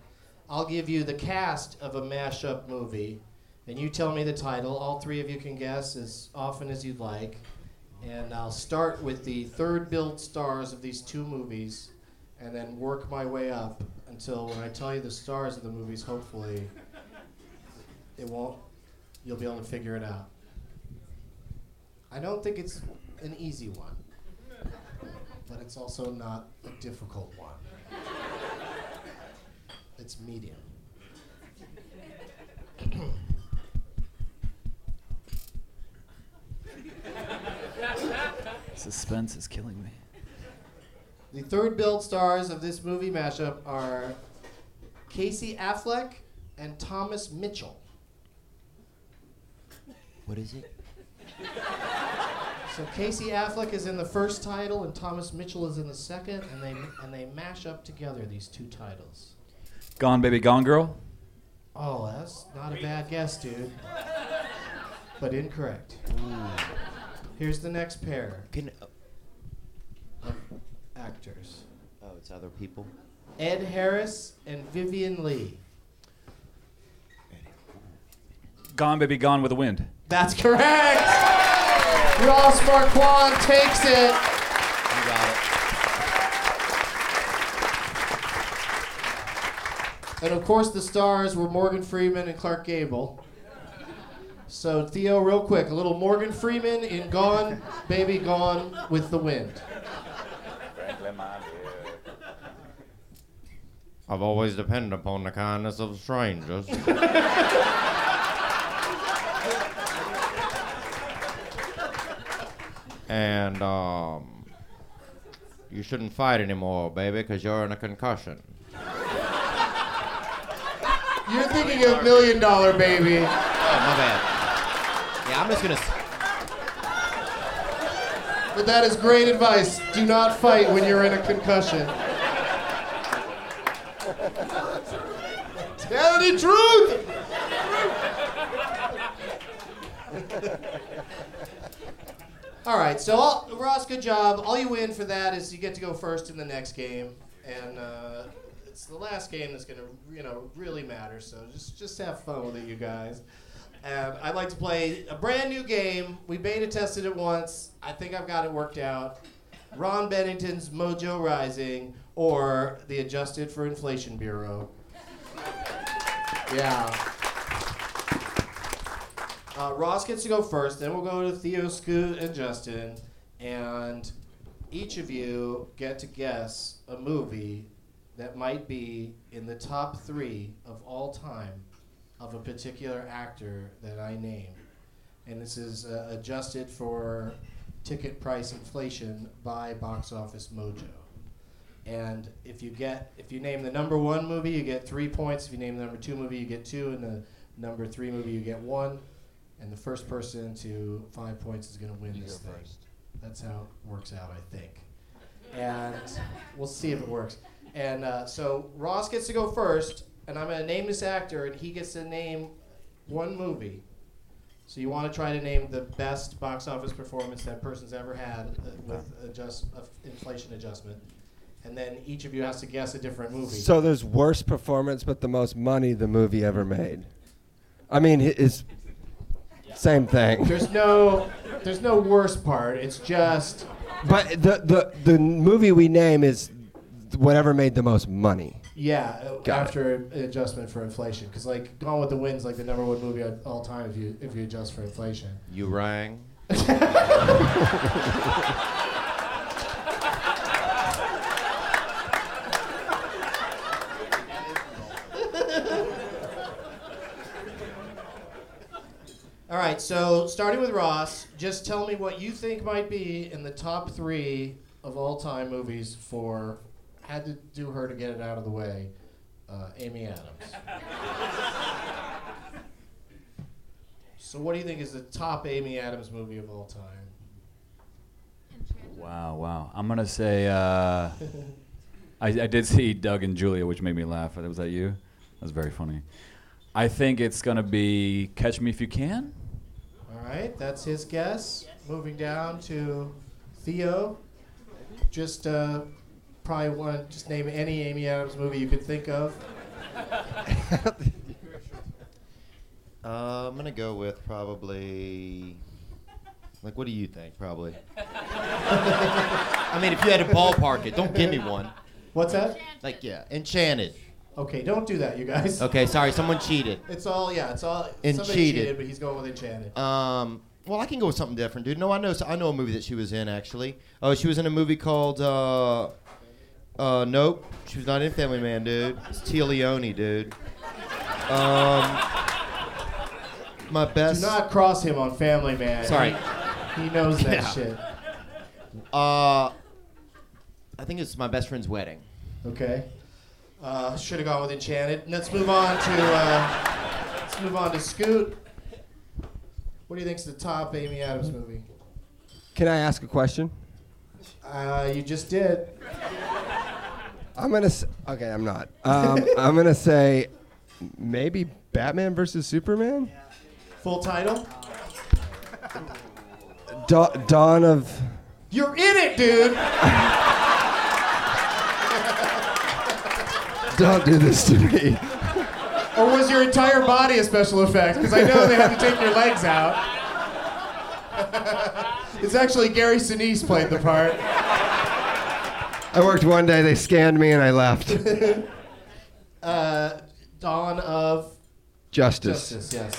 I'll give you the cast of a mashup movie, and you tell me the title. All three of you can guess as often as you'd like. And I'll start with the third billed stars of these two movies, and then work my way up until when I tell you the stars of the movies, hopefully, it won't. You'll be able to figure it out. I don't think it's an easy one, but it's also not a difficult one. It's medium. Suspense is killing me. The third billed stars of this movie mashup are Casey Affleck and Thomas Mitchell. What is it? So Casey Affleck is in the first title and Thomas Mitchell is in the second, and they and they mash up together these two titles. Gone Baby Gone Girl. Oh, that's not a bad guess, dude. But incorrect. Here's the next pair Can, uh, of actors. oh, it's other people. Ed Harris and Vivien Leigh. Gone Baby Gone with the Wind. That's correct. Ross Marquand takes it. You got it. And of course, the stars were Morgan Freeman and Clark Gable. So, Theo, real quick, a little Morgan Freeman in Gone, Baby Gone with the Wind. I've always depended upon the kindness of strangers. and um, you shouldn't fight anymore, baby, because you're in a concussion. You're thinking of Million Dollar Baby. Oh, my bad. Yeah, I'm just gonna. But that is great advice. Do not fight when you're in a concussion. Tell the truth! All right, so all, Ross, good job. All you win for that is you get to go first in the next game, and uh, it's the last game that's gonna, you know, really matter. So just just have fun with it, you guys. And I'd like to play a brand new game. We beta tested it once. I think I've got it worked out. Ron Bennington's Mojo Rising or the Adjusted for Inflation Bureau. Yeah. Uh, Ross gets to go first, then we'll go to Theo, Scoot, and Justin. And each of you get to guess a movie that might be in the top three of all time of a particular actor that I name. And this is uh, adjusted for ticket price inflation by Box Office Mojo. And if you get, if you name the number one movie, you get three points. If you name the number two movie, you get two. And the number three movie, you get one. And the first person to five points is going to win this thing. That's how it works out, I think. And we'll see if it works. And uh, so Ross gets to go first, and I'm going to name this actor, and he gets to name one movie. So you want to try to name the best box office performance that person's ever had uh, with adjust uh, inflation adjustment, and then each of you has to guess a different movie. So there's worst performance, but the most money the movie ever made. I mean, hi- it's same thing. There's no, there's no worse part. It's just But the the the movie we name is whatever made the most money. yeah uh, Got it. after adjustment for inflation. Because like Gone with the Wind's like the number one movie of all time if you if you adjust for inflation. You rang. right, so starting with Ross, just tell me what you think might be in the top three of all time movies for. Had to do her to get it out of the way. Uh, Amy Adams. so, what do you think is the top Amy Adams movie of all time? Wow, wow. I'm gonna say uh, I, I did see Doug and Julia, which made me laugh. Was that you? That was very funny. I think it's gonna be Catch Me If You Can. All right, that's his guess. Moving down to Theo. Just uh, probably want just name any Amy Adams movie you could think of. Uh, I'm gonna go with probably. Like, what do you think? Probably. I mean, if you had to ballpark it, don't give me one. What's that? Like, yeah, Enchanted. Okay, don't do that, you guys. Okay, sorry, someone cheated. It's all yeah. It's all And somebody cheated. cheated, but he's going with Enchanted. Um, well, I can go with something different, dude. No, I know. I know a movie that she was in actually. Oh, she was in a movie called. Uh, uh, nope, she was not in Family Man, dude. It's Téa Leoni, dude. Um, my best. Do not cross him on Family Man. Sorry. He, he knows that Yeah. shit. Uh, I think it's my best friend's wedding. Okay. Uh, Should have gone with Enchanted. Let's move on to uh, let's move on to Scoot. What do you think's the top Amy Adams movie? Can I ask a question? Uh, you just did. I'm gonna. S- okay, I'm not. Um, I'm gonna say maybe Batman versus Superman. Full title? Da- Dawn of. You're in it, dude. Don't do this to me. Or was your entire body a special effect? Because I know they had to take your legs out. it's actually Gary Sinise played the part. I worked one day. They scanned me and I left. Uh, Dawn of Justice. Justice, yes.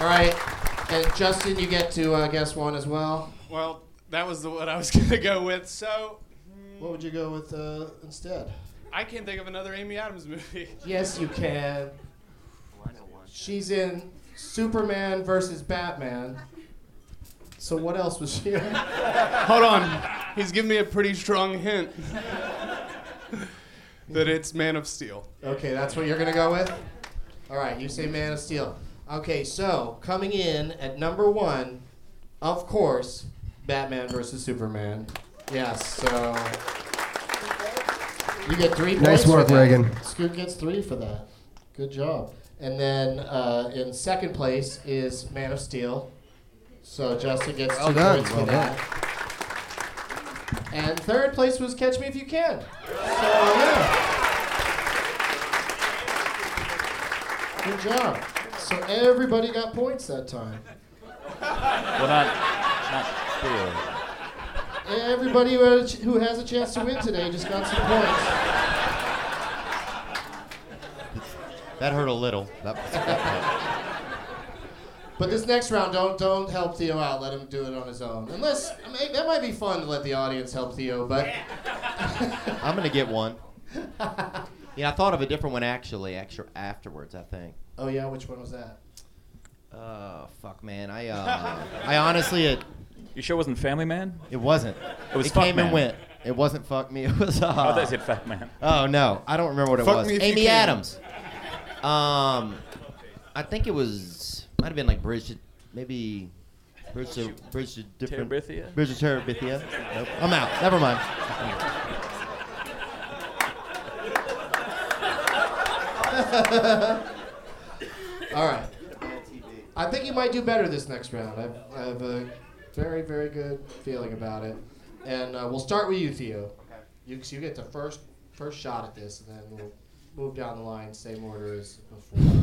All right, and Justin, you get to uh, guess one as well. Well, that was the one I was gonna go with. So What would you go with uh, instead? I can't think of another Amy Adams movie. Yes, you can. She's in Superman versus Batman. So what else was she in? Hold on. He's giving me a pretty strong hint that it's Man of Steel. Okay, that's what you're gonna go with. All right, you say Man of Steel. Okay, so coming in at number one, of course, Batman versus Superman. Yes, so you get three points. Nice for work, that. Reagan. Scoot gets three for that. Good job. And then uh, in second place is Man of Steel. So Justin gets Well two done, points for well that. And third place was Catch Me If You Can. So yeah. Good job. So everybody got points that time. Well, not, not Theo. Everybody who, had ch- who has a chance to win today just got some points. That hurt a little. That, that But this next round, don't don't help Theo out. Let him do it on his own. Unless I mean, that might be fun to let the audience help Theo. But I'm gonna get one. Yeah, I thought of a different one actually. Actually, afterwards, I think. oh yeah, which one was that? Uh, fuck, man. I uh, I honestly, it You sure it wasn't Family Man? it wasn't. It was It Fuck came Man. and went. It wasn't fuck me. It was. Uh, Oh, I thought you said Fat Man. Oh no, I don't remember what it Fuck was. Me If You Amy Can. Adams. Um, I think it was might have been like Bridge, to- maybe Bridge to Bridge to different. Terabithia? Bridge to Terabithia. Nope. I'm out. Never mind. All right. I think you might do better this next round. I've, I have a very very good feeling about it. And uh, we'll start with you, Theo. You, so you get the first first shot at this, and then we'll move down the line, same order as before.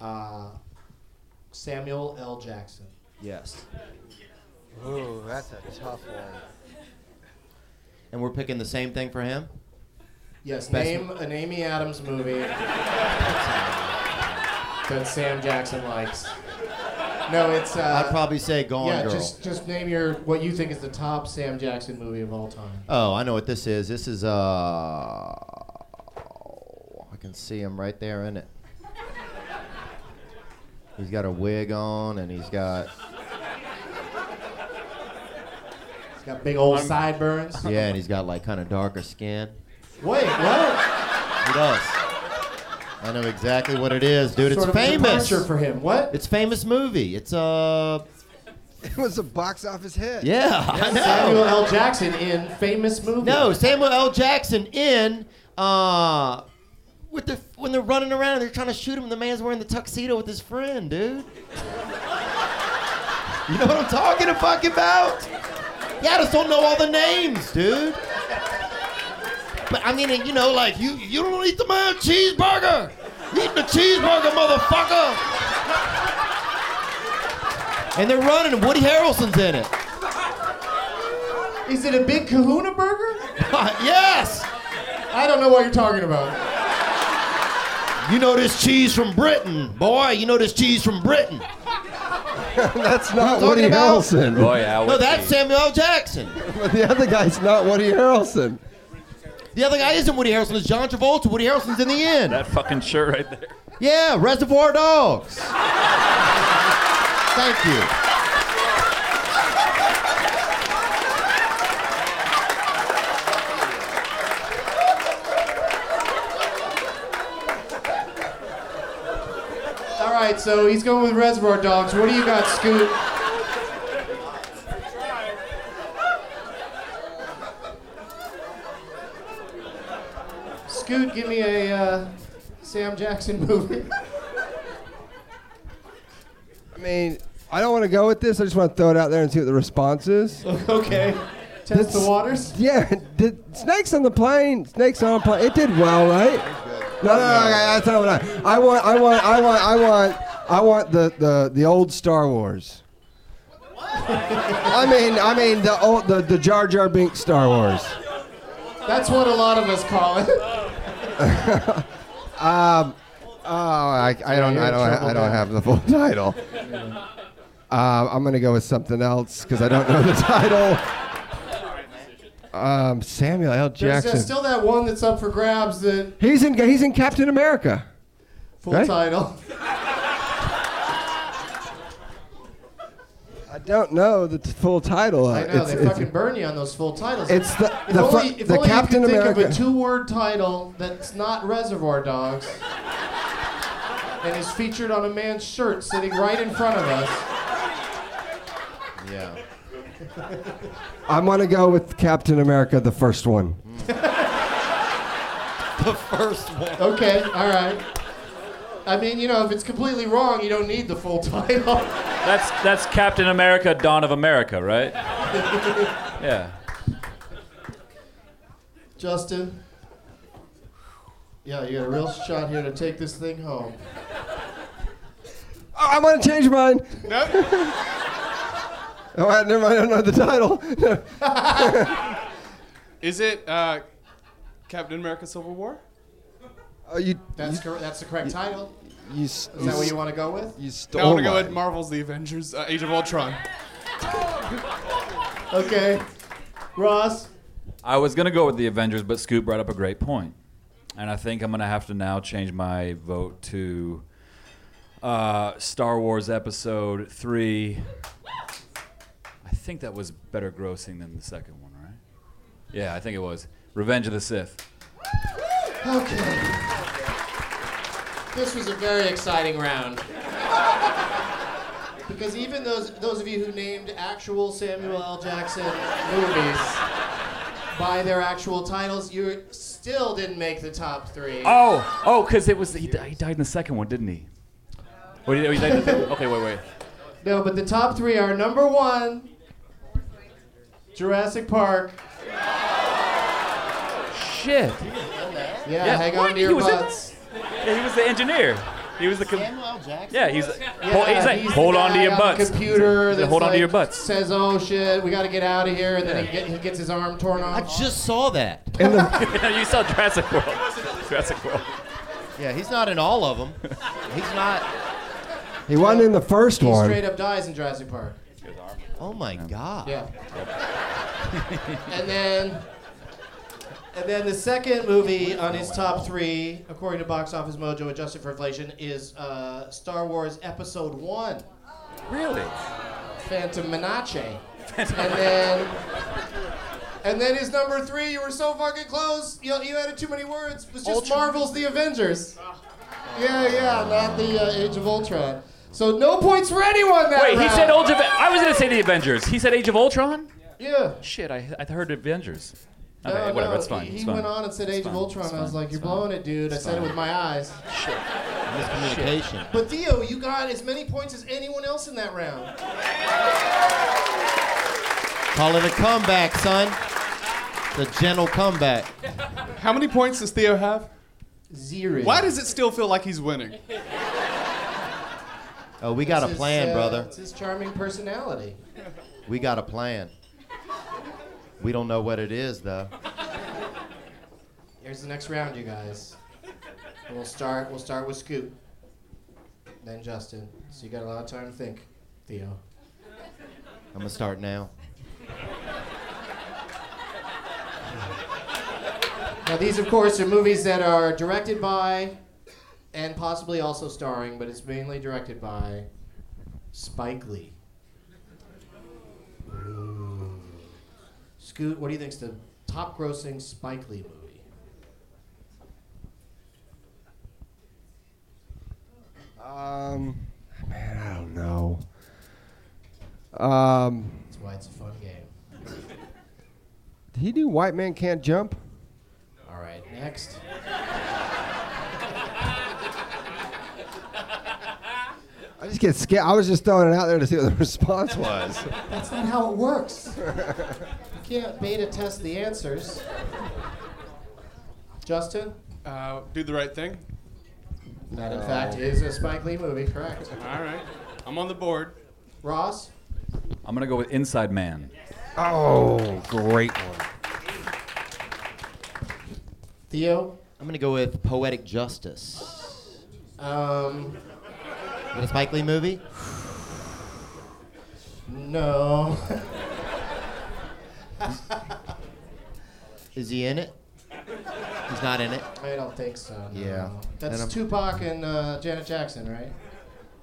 Uh, Samuel L. Jackson. Yes. Ooh, that's a tough one. And we're picking the same thing for him. Yes, Best- name an Amy Adams movie that Sam Jackson likes. No, it's. Uh, I'd probably say Gone yeah, Girl. just just name your what you think is the top Sam Jackson movie of all time. Oh, I know what this is. This is uh, I can see him right there in it. He's got a wig on, and he's got He's got big old sideburns. yeah, and he's got like kind of darker skin. Wait, what? He does. I know exactly what it is, dude. sort it's of famous. departure for him. What? It's famous movie. It's uh, It was a box office hit. yeah, I know. Samuel L. Jackson in famous movie. No, Samuel L. Jackson in uh with the when they're running around and they're trying to shoot him, the man's wearing the tuxedo with his friend, dude. You know what I'm talking to fuck about? Yeah, I just don't know all the names, dude. But I mean, you know, like you you don't eat the man cheeseburger. Eat the cheeseburger, motherfucker. And they're running, and Woody Harrelson's in it. Is it a big Kahuna burger? yes. I don't know what you're talking about. You know this cheese from Britain, boy. You know this cheese from Britain. That's not Woody about? Harrelson. Boy, yeah. No, that's Samuel L. Jackson. the other guy's not Woody Harrelson. The other guy isn't Woody Harrelson. It's John Travolta. Woody Harrelson's in the end. That fucking shirt right there. Yeah, Reservoir Dogs. Thank you. All right, so he's going with Reservoir Dogs. What do you got, Scoot? Scoot, give me a uh, Sam Jackson movie. I mean, I don't want to go with this. I just want to throw it out there and see what the response is. okay. Test the waters. Yeah, did Snakes on the Plane? Snakes on a Plane. It did well, right? No, no, no. okay, that's not what I. I want. I want. I want. I want. I want the the the old Star Wars. What? I mean, I mean the old the the Jar Jar Binks Star Wars. That's what a lot of us call it. Um, oh, I, I don't, I don't, I don't have the full title. Uh, I'm gonna go with something else because I don't know the title. Um, Samuel L. There's Jackson. still that one that's up for grabs. That he's in. He's in Captain America. full Right? title. Don't know the t- full title. I Uh, know it's- they it's- fucking burn you on those full titles. It's the- if the only, if the only Captain you could think of a two-word title that's not Reservoir Dogs, and is featured on a man's shirt sitting right in front of us. Yeah. I'm gonna go with Captain America, the first one. the first one. Okay, all right. I mean, you know, if it's completely wrong, you don't need the full title. That's that's Captain America: Dawn of America, right? Yeah. Justin. Yeah, you got a real shot here to take this thing home. Oh, I want to change mine. No. Oh, I- never mind. I don't know the title. Is it uh, Captain America: Civil War? Oh, you. That's cor- that's the correct title. You, Is that what you want to go with? You No, I want to go mine. with Marvel's The Avengers: uh, Age of Ultron. Okay. Ross. I was gonna go with the Avengers, but Scoot brought up a great point, and I think I'm gonna have to now change my vote to uh, Star Wars Episode Three. I think that was better grossing than the second one, right? Yeah, I think it was Revenge of the Sith. Okay. This was a very exciting round. Because even those those of you who named actual Samuel L. Jackson movies by their actual titles, you still didn't make the top three. Oh, oh, because it was he, di- he died in the second one, didn't he? Oh, wait, oh, he died in the third? Okay, wait, wait. No, but the top three are number one, Jurassic Park. Shit. Yeah, hang on to your He was in- butts. Yeah, he was the engineer. He was the. Com- Samuel L. Jackson. Yeah, he's. Yeah, hold, he's like, he's the hold on to guy your on the butts. computer He's like, that's hold on to your butts. Says, "Oh shit, we got to get out of here," and then he, get, he gets his arm torn off. I just saw that. you saw Jurassic World. Jurassic World. Yeah, he's not in all of them. He's not. He wasn't in the first He one. straight up dies in Jurassic Park. Oh my god. Yeah. and then, and then the second movie on his top three, according to Box Office Mojo, adjusted for inflation, is uh, Star Wars Episode One. Really? Phantom Menace. and then, and then his number three. You were so fucking close. You, you added too many words. It was just Marvel's The Avengers. Yeah, yeah, not the uh, Age of Ultron. So no points for anyone that Wait, he round. said Age of. I was gonna say the Avengers. He said Age of Ultron. Yeah. Shit, I I heard Avengers. No, whatever. no, It's fine. He, it's fine. went on and said Age It's of fine, Ultron. it's I was like, "You're fine. blowing it, dude." I It's said it with my eyes. Shit. Miscommunication. But Theo, you got as many points as anyone else in that round. Call it a comeback, son. The gentle comeback. How many points does Theo have? Zero. Why does it still feel like he's winning? Oh, we got a It's his, plan, uh, brother. It's his charming personality. We got a plan. We don't know what it is, though. Here's the next round, you guys. And we'll start. We'll start with Scoot, then Justin. So you got a lot of time to think, Theo. I'm gonna start now. Now these, of course, are movies that are directed by, and possibly also starring, but it's mainly directed by Spike Lee. Scoot, what do you think's the top-grossing Spike Lee movie? Um, man, I don't know. Um, That's why it's a fun game. did he do White Man Can't Jump? All right, next. I just get scared. I was just throwing it out there to see what the response was. That's not how it works. You can't beta test the answers. Justin? Uh, do the right thing. That, in fact, is a Spike Lee movie, correct. All right. I'm on the board. Ross? I'm gonna go with Inside Man. Oh, great one. Theo? I'm gonna go with Poetic Justice. Um, Is it a Spike Lee movie? no. Is he in it? He's not in it. I don't think so. no. Yeah. That's And I'm- Tupac and uh, Janet Jackson, right?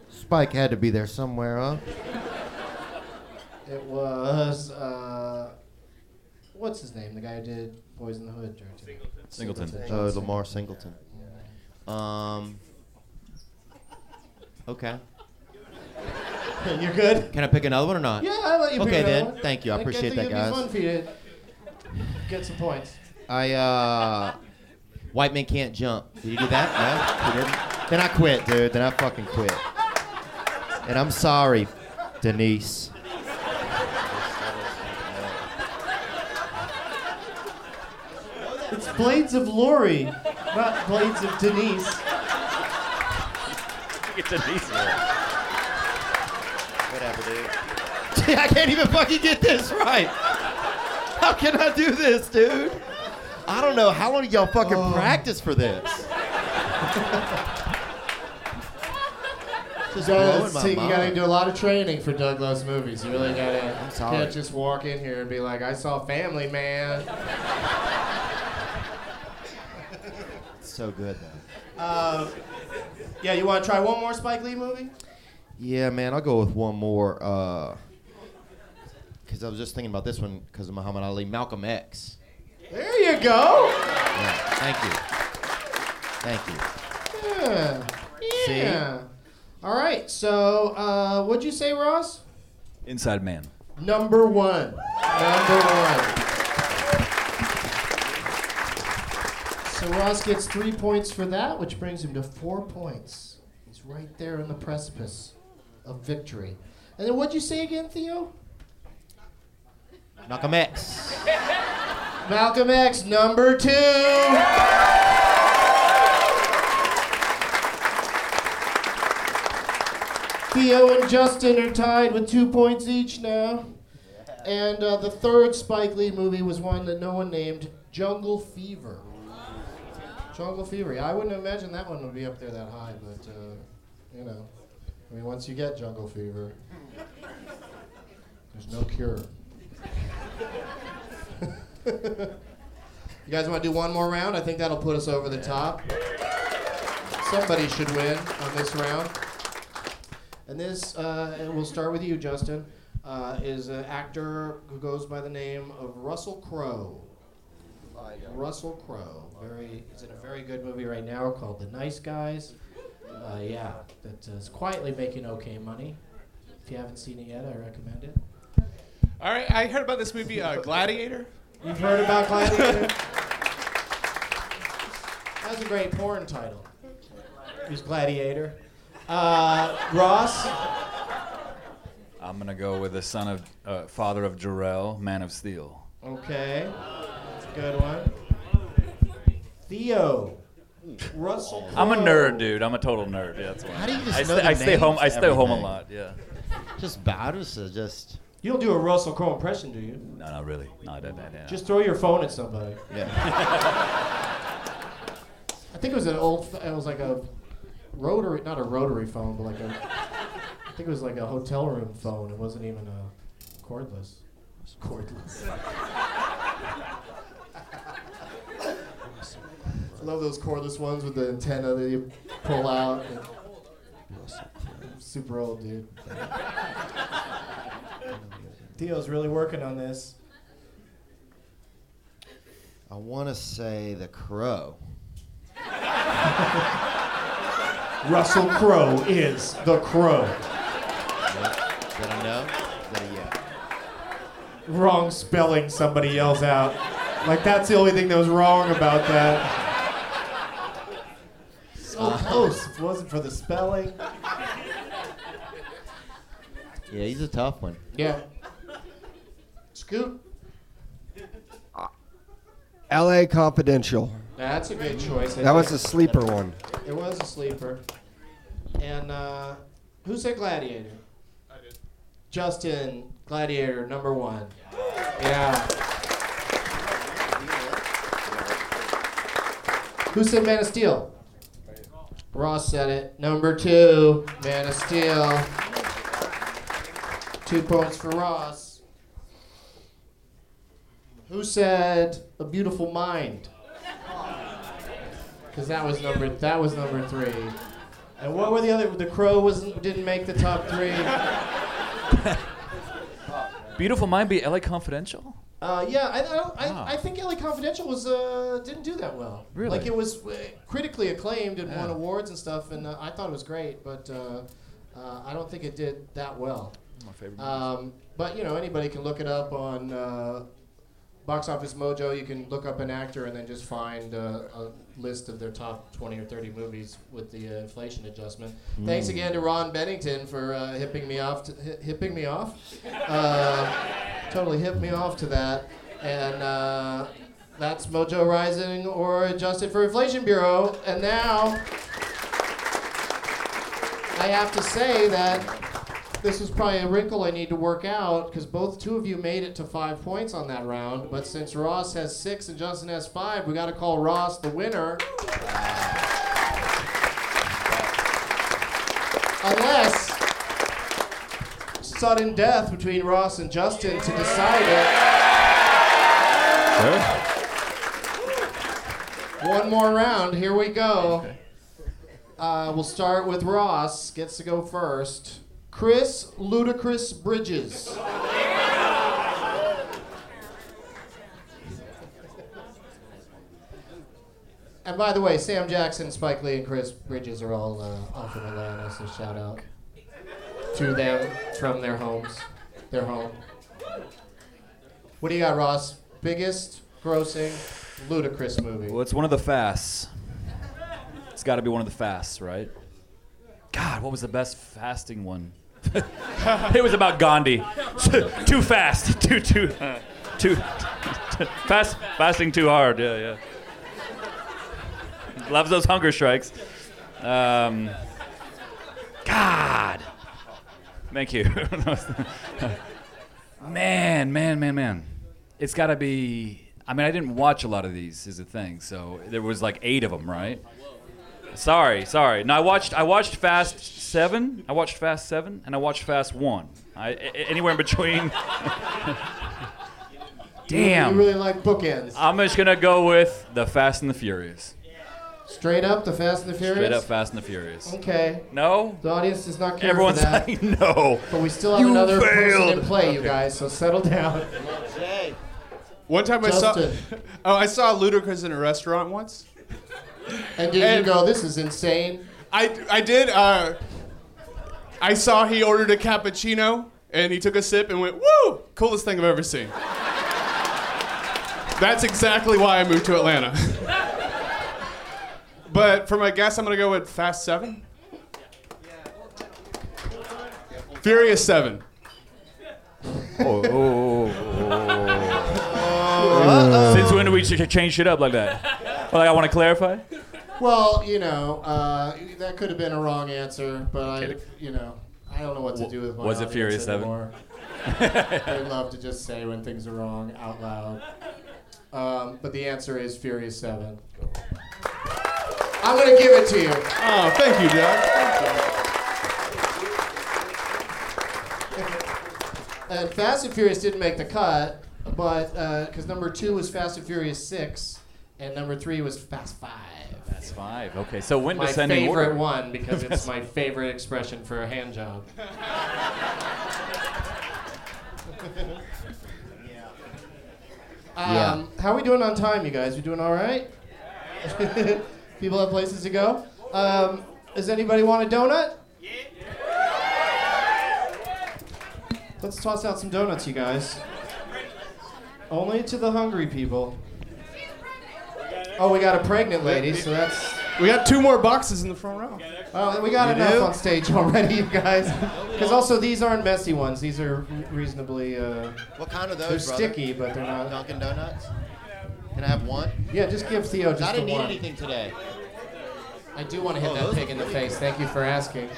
Spike had to be there somewhere, huh? It was uh, what's his name? The guy who did Boys in the Hood. Singleton. Singleton. Oh, Lamar Singleton. Um. Okay. You're good. Can I pick another one or not? Yeah, I'll let you pick Okay another then. one. Thank you. I appreciate think that, guys. be fun for you to get some points. I uh, white men can't jump. Did you do that? No, you didn't. Then I quit, dude. Then I fucking quit. And I'm sorry, Denise. It's Blades of Lori, not Blades of Denise. Get Denise Whatever, dude. I can't even fucking get this right. How can I do this, dude? I don't know. How long did y'all fucking Oh. practice for this? Just Does take- you gotta do a lot of training for Doug Loves movies. You really gotta. I'm sorry. Can't just walk in here and be like, "I saw Family Man." So good though. Uh, yeah, you want to try one more Spike Lee movie? Yeah, man, I'll go with one more. Because I was just thinking about this one because of Muhammad Ali, Malcolm X. There you go. Yeah, thank you. Thank you. Yeah. See? Yeah. All right. So, uh, what'd you say, Ross? Inside Man. Number one. Number one. So Ross gets three points for that, which brings him to four points. He's right there on the precipice of victory. And then what'd you say again, Theo? Malcolm X. Malcolm X, number two. Theo and Justin are tied with two points each now. And uh, the third Spike Lee movie was one that no one named Jungle Fever. Jungle Fever. I wouldn't imagine that one would be up there that high, but, uh, you know. I mean, once you get Jungle Fever, there's no cure. You guys want to do one more round? I think that'll put us over the top. Somebody should win on this round. And this, uh, and we'll start with you, Justin, uh, is an actor who goes by the name of Russell Crowe. Russell Crowe. Very, he's in a very good movie right now called The Nice Guys. Uh, yeah, that is quietly making okay money. If you haven't seen it yet, I recommend it. All right, I heard about this movie, uh, Gladiator. You've heard about Gladiator? That's a great porn title. Who's Gladiator? Uh, Ross? I'm gonna go with the son of uh, father of Jor-El, Man of Steel. Okay. That's a good one. Theo. Russell I'm a nerd, dude. I'm a total nerd. Yeah, that's why. How do you just I know stay, the I stay home. I to stay home a everything? lot. Yeah. Just Bowders is just. You don't do a Russell Crowe impression, do you? No, not really. No, I don't. I don't. Just throw your phone at somebody. Yeah. I think it was an old. It was like a rotary, not a rotary phone, but like a. I think it was like a hotel room phone. It wasn't even a cordless. It was cordless. I love those cordless ones with the antenna that you pull out. and- Super old, dude. Theo's really working on this. I want to say The Crow. Russell Crowe is the Crow. Is that a no? Is that a yeah? Wrong spelling, somebody yells out. Like, that's the only thing that was wrong about that. So uh-huh. close. If it wasn't for the spelling. Yeah, he's a tough one. Yeah. Scoot. L.A. Confidential. That's a good choice. I That was think. a sleeper one. It was a sleeper. And uh, who said Gladiator? I did. Justin, Gladiator, number one. Yeah. Who said Man of Steel? Ross said it. Number two, Man of Steel. Two points for Ross. Who said a beautiful mind? Because that was number that was number three. And what were the other? The Crow wasn't didn't make the top three. Beautiful Mind be LA Confidential? Uh, yeah, I, I, don't- I. I think LA Confidential was uh, didn't do that well. Really? Like it was uh, critically acclaimed and won awards and stuff, and uh, I thought it was great, but uh, uh, I don't think it did that well. My favorite. Um, but you know, anybody can look it up on uh, Box Office Mojo. You can look up an actor and then just find uh, a list of their top 20 or 30 movies with the uh, inflation adjustment. Thanks Mm. again to Ron Bennington for uh, hipping me off. To, hi- hipping me off. Uh, totally hipped me off to that. And uh, that's Mojo Rising or adjusted for Inflation Bureau. And now I have to say that this is probably a wrinkle I need to work out because both two of you made it to five points on that round. But since Ross has six and Justin has five, we got to call Ross the winner. Unless sudden death between Ross and Justin to decide it. One more round. Here we go. Uh, we'll start with Ross. Gets to go first. Chris Ludacris Bridges. And by the way, Sam Jackson, Spike Lee, and Chris Bridges are all, uh, all from Atlanta, so shout out to them from their homes, their home. What do you got, Ross? Biggest grossing Ludacris movie? Well, it's one of the fasts. It's got to be one of the fasts, right? God, what was the best fasting one? it was about Gandhi. too fast. Too too too fast. Fasting too hard. Yeah, yeah. Loves those hunger strikes. Um, God. Thank you. man, man, man, man. It's got to be. I mean, I didn't watch a lot of these. Is the thing. So there was like eight of them, right? Sorry, sorry. No, I watched. I watched Fast Seven. I watched Fast Seven, and I watched Fast One. I, a- anywhere in between. Damn. You really like bookends. I'm just gonna go with the Fast and the Furious. Straight up, the Fast and the Furious. Straight up Fast and the Furious. Okay. No. The audience does not care Everyone's for that. like, no. But we still have You another person failed. in play, you guys. So settle down. One time I Justin. saw, oh, I saw Ludacris in a restaurant once. And did you go? This is insane. I, I did. Uh, I saw he ordered a cappuccino and he took a sip and went, "Woo! Coolest thing I've ever seen." That's exactly why I moved to Atlanta. but for my guess, I'm gonna go with Fast Seven. Furious Seven. Oh, oh, oh, Since when do we change shit up like that? Well, like, I want to clarify. Well, you know, uh, that could have been a wrong answer, but I, you know, I don't know what to do with my Was it Furious Seven? anymore. they love to just say when things are wrong out loud. Um, but the answer is Furious Seven. I'm gonna give it to you. Oh, thank you, Doug. And Fast and Furious didn't make the cut, but because number two was Fast and Furious Six, and number three was Fast Five. Fast five. Okay, so when my descending favorite order? one because it's my favorite expression for a hand job. Um, Yeah. How are we doing on time, you guys? We doing all right? People have places to go. Um, does anybody want a donut? Let's toss out some donuts, you guys. Only to the hungry people. Oh, we got a pregnant lady, so that's. We got two more boxes in the front row. Oh, we got You enough do? on stage already, you guys. Because also these aren't messy ones. These are reasonably. Uh, What kind of those, They're brother? sticky, but they're not. Dunkin' Donuts? Can I have one? Yeah, just give Theo just I didn't the eat one. anything today. I do want to hit Oh, that those pig are in the pretty. face. Thank you for asking.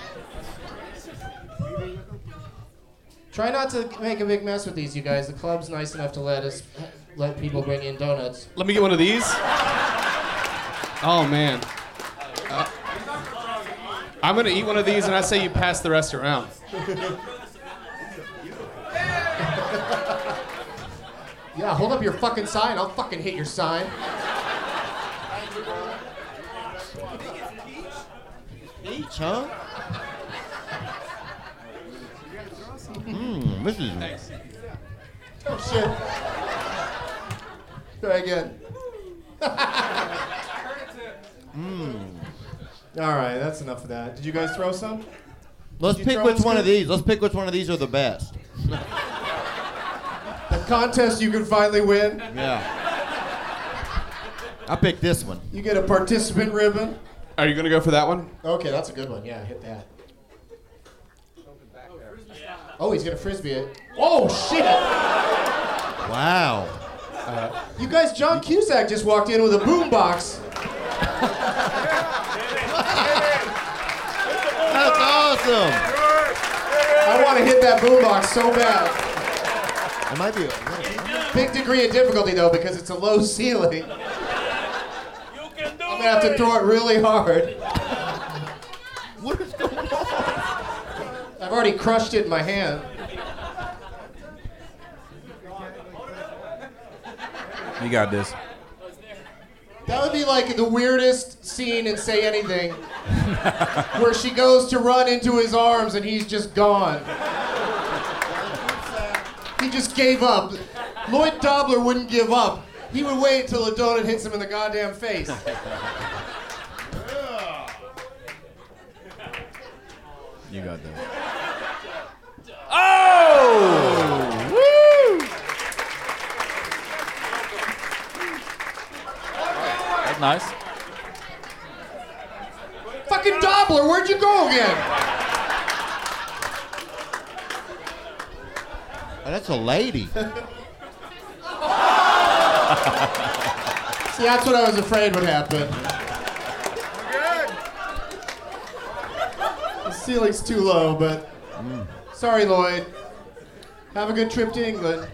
Try not to make a big mess with these, you guys. The club's nice enough to let us let people bring in donuts. Let me get one of these. Oh man. Uh, I'm gonna eat one of these, and I say you pass the rest around. Yeah, hold up your fucking sign. I'll fucking hit your sign. Peach, huh? Mmm, this is. Oh shit. Try again. Mmm. All right, that's enough of that. Did you guys throw some? Let's pick which one, one of these. Let's pick which one of these are the best. The contest you can finally win. Yeah. I picked this one. You get a participant ribbon. Are you gonna go for that one? Okay, that's a good one. Yeah, hit that. Oh, he's gonna frisbee it. Oh shit! Wow. Uh, you guys, John Cusack just walked in with a boombox. That's awesome. I want to hit that boombox so bad. It might be. a Big degree of difficulty though because it's a low ceiling. I'm gonna have to throw it really hard. What is going on? I've already crushed it in my hand. You got this. That would be like the weirdest scene in Say Anything, where she goes to run into his arms and he's just gone. He just gave up. Lloyd Dobler wouldn't give up. He would wait until a donut hits him in the goddamn face. You got this. Oh! Woo! That's nice. Fucking Dobler, where'd you go again? Oh, that's a lady. See, that's what I was afraid would happen. The ceiling's too low, but mm. sorry, Lloyd. Have a good trip to England.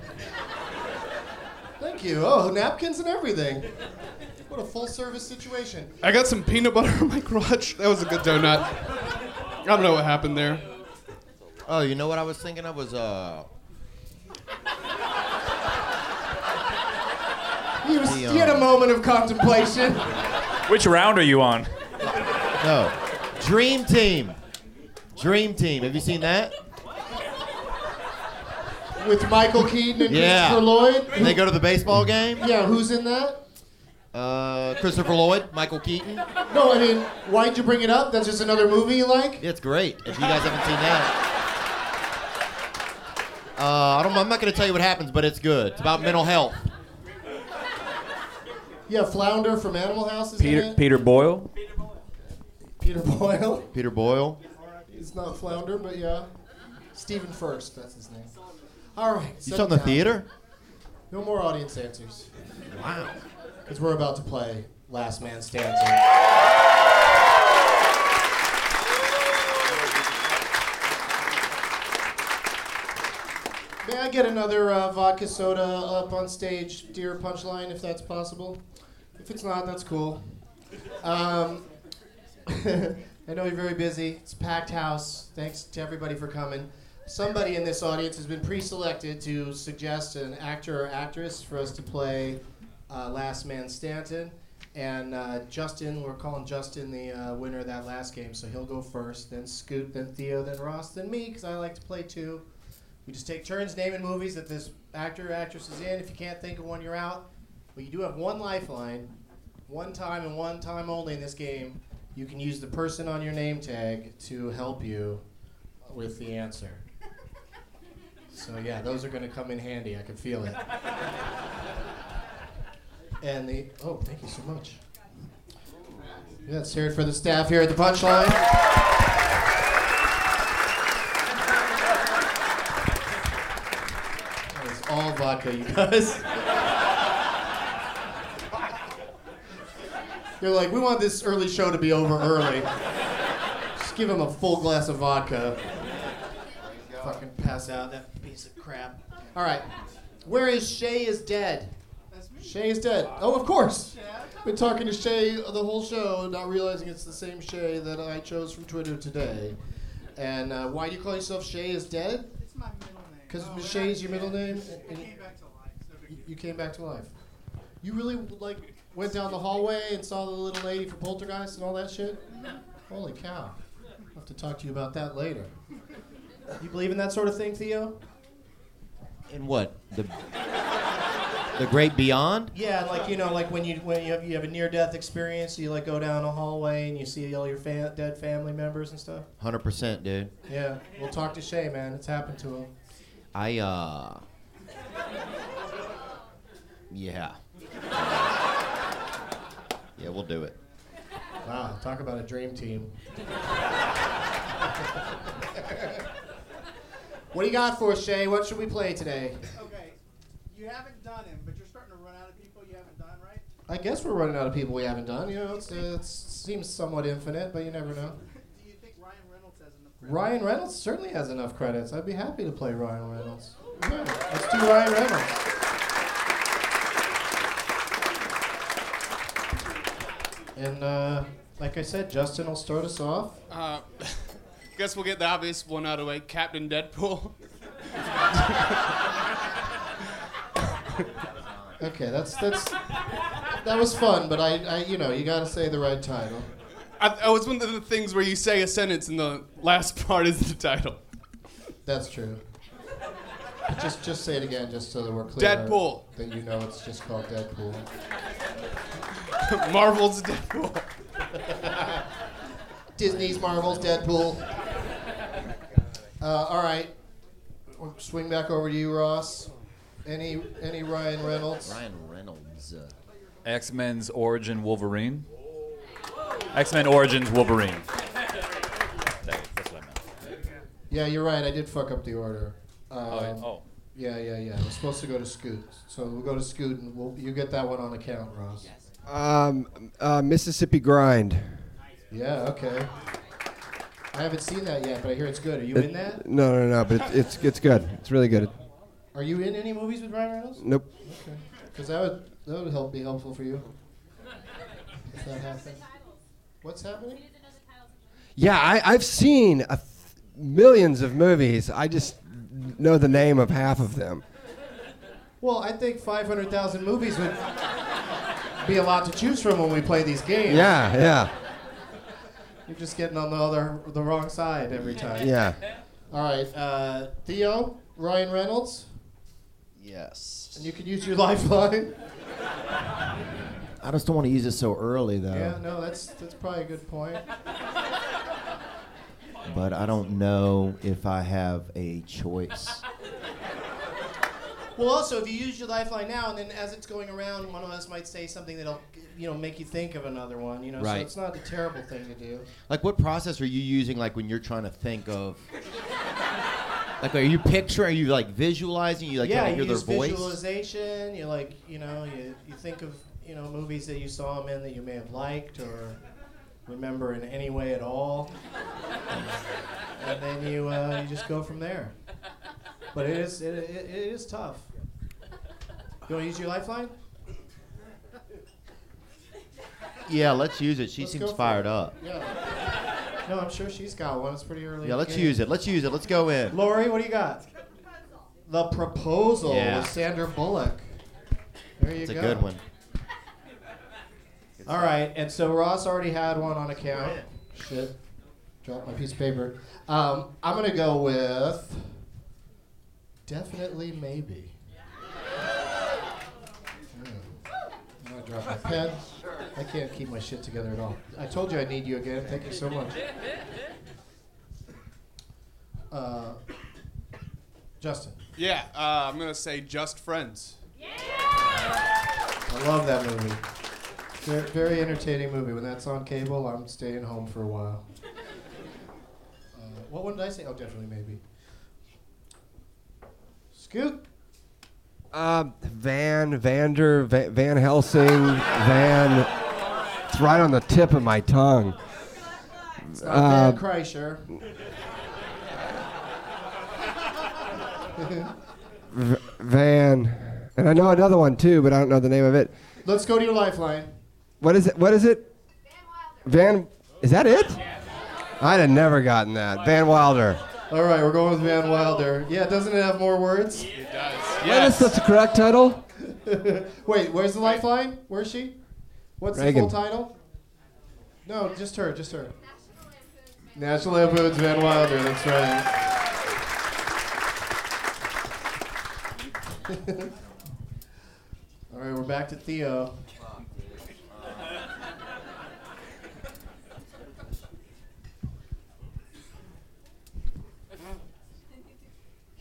Thank you. Oh, napkins and everything. What a full service situation. I got some peanut butter in my crotch. That was a good donut. I don't know what happened there. Oh, you know what I was thinking of was uh. He, was, The, he had a um, moment of contemplation. Which round are you on? No. Dream Team. Dream Team. Have you seen that? With Michael Keaton and Yeah. Christopher Lloyd. They go to the baseball game. Yeah, who's in that? Uh, Christopher Lloyd, Michael Keaton. No, I mean, why'd you bring it up? That's just another movie you like? It's great. If you guys haven't seen that. Uh, I don't. I'm not going to tell you what happens, but it's good. It's about mental health. Yeah, Flounder from Animal House is in Peter it. Peter Boyle. Peter Boyle. Peter Boyle. It's not Flounder, but yeah. Stephen Furst, that's his name. All right. You saw it in the down. theater? No more audience answers. Wow. Because we're about to play Last Man Standing. May I get another uh, vodka soda up on stage, dear Punchline, if that's possible? If it's not, that's cool. Um, I know you're very busy. It's packed house. Thanks to everybody for coming. Somebody in this audience has been pre-selected to suggest an actor or actress for us to play uh, Last Man Standing. And uh, Justin, we're calling Justin the uh, winner of that last game, so he'll go first. Then Scoot, then Theo, then Ross, then me, because I like to play too. We just take turns naming movies that this actor or actress is in. If you can't think of one, you're out. But you do have one lifeline, one time and one time only in this game. You can use the person on your name tag to help you with the answer. So yeah, those are going to come in handy. I can feel it. And the oh, thank you so much. Yeah, let's for the staff here at the Punchline. That is all vodka, you guys. You're like, we want this early show to be over early. Just give him a full glass of vodka. Fucking pass out that piece of crap. All right, where is Shay is dead? Shay is dead. Oh, of course. Been talking to Shay the whole show, not realizing it's the same Shay that I chose from Twitter today. And uh, why do you call yourself Shay is dead? It's my middle name. Because Shay is your middle name. And- You- You came back to life. You really like went down the hallway and saw the little lady from Poltergeist and all that shit. Holy cow! I'll have to talk to you about that later. You believe in that sort of thing, Theo? In what? The the great beyond? Yeah, like you know, like when you when you have, you have a near-death experience, you like go down a hallway and you see all your fa- dead family members and stuff. Hundred percent, dude. Yeah, we'll talk to Shay, man. It's happened to him. I uh. Yeah. Yeah, we'll do it. Wow, talk about a dream team. what do you got for us, Shay? What should we play today? Okay, you haven't done him, but you're starting to run out of people you haven't done, right? I guess we're running out of people we haven't done. You know, it's, it seems somewhat infinite, but you never know. Do you think Ryan Reynolds has enough? Ryan Reynolds certainly has enough credits. I'd be happy to play Ryan Reynolds. Yeah, let's do Ryan Reynolds. And uh, like I said, Justin will start us off. Uh, guess we'll get the obvious one out of the way. Captain Deadpool. Okay, that's that's that was fun, but I, I you know you got to say the right title. I, I was one of the things where you say a sentence and the last part is the title. That's true. But just just say it again, just so that we're clear. Deadpool. That you know it's just called Deadpool. Marvel's Deadpool. Disney's Marvel's Deadpool. Uh, all right, we'll swing back over to you, Ross. Any any Ryan Reynolds? Ryan Reynolds. Uh, X Men's Origin Wolverine. X Men Origins Wolverine. That's what I meant. Yeah, you're right. I did fuck up the order. Um, Oh, yeah. Oh. Yeah, yeah, yeah. We're supposed to go to Scoot, so we'll go to Scoot, and we'll, you get that one on account, Ross. Um, uh, Mississippi Grind. Yeah. Okay. I haven't seen that yet, but I hear it's good. Are you It- in that? No, no, no. But it's it's, it's good. It's really good. Are you in any movies with Ryan Reynolds? Nope. Okay. Because that would that would help be helpful for you. If that happens. What's happening? Yeah, I, I've seen a th- millions of movies. I just know the name of half of them. Well, I think 500,000 movies would be a lot to choose from when we play these games. Yeah, yeah. You're just getting on the other, the wrong side every time. Yeah. All right, uh, Theo, Ryan Reynolds, yes. and you can use your lifeline. I just don't want to use it so early though. Yeah, no, that's that's probably a good point. But I don't know if I have a choice. Well, also, if you use your lifeline now, and then as it's going around, one of us might say something that'll, you know, make you think of another one. You know, so Right. it's not a terrible thing to do. Like, what process are you using? Like when you're trying to think of. Like, are you picturing? Are you like visualizing? You like yeah, trying to you hear use their voice? visualization. You like, you know, you, you think of, you know, movies that you saw them in that you may have liked or remember in any way at all, and then you uh, you just go from there. But it is it, it, it is tough. You want to use your lifeline? Yeah, let's use it. She Let's seems go for fired it. up. Yeah. No, I'm sure she's got one. It's pretty early. Yeah, in the let's game. use it. Let's use it. Let's go in. Lori, what do you got? The proposal Yeah. with Sandra Bullock. There you go. It's a go. good one. All right, and so Ross already had one on account. Shit, dropped my piece of paper. Um, I'm gonna go with definitely maybe. I'm gonna drop my pen. I can't keep my shit together at all. I told you I need you again. Thank you so much. Uh, Justin, Yeah, uh, I'm gonna say Just Friends. I love that movie. Very, very entertaining movie. When that's on cable, I'm staying home for a while. Uh, what one did I say? Oh, definitely maybe. Scoot. Um, Van, Vander, Va- Van Helsing, Van. It's right on the tip of my tongue. It's not Uh, Van Kreischer. V- Van, and I know another one too, but I don't know the name of it. Let's go to your lifeline. What is it? What is it? Van. Is that it? I'd have never gotten that. Van Wilder. All right, we're going with Van Wilder. Yeah, doesn't it have more words? It does. What is that's the correct title? Wait, where's the lifeline? Where's she? What's Reagan. the full title? No, just her, just her. National Lampoon's Van Wilder, that's right. All right, we're back to Theo.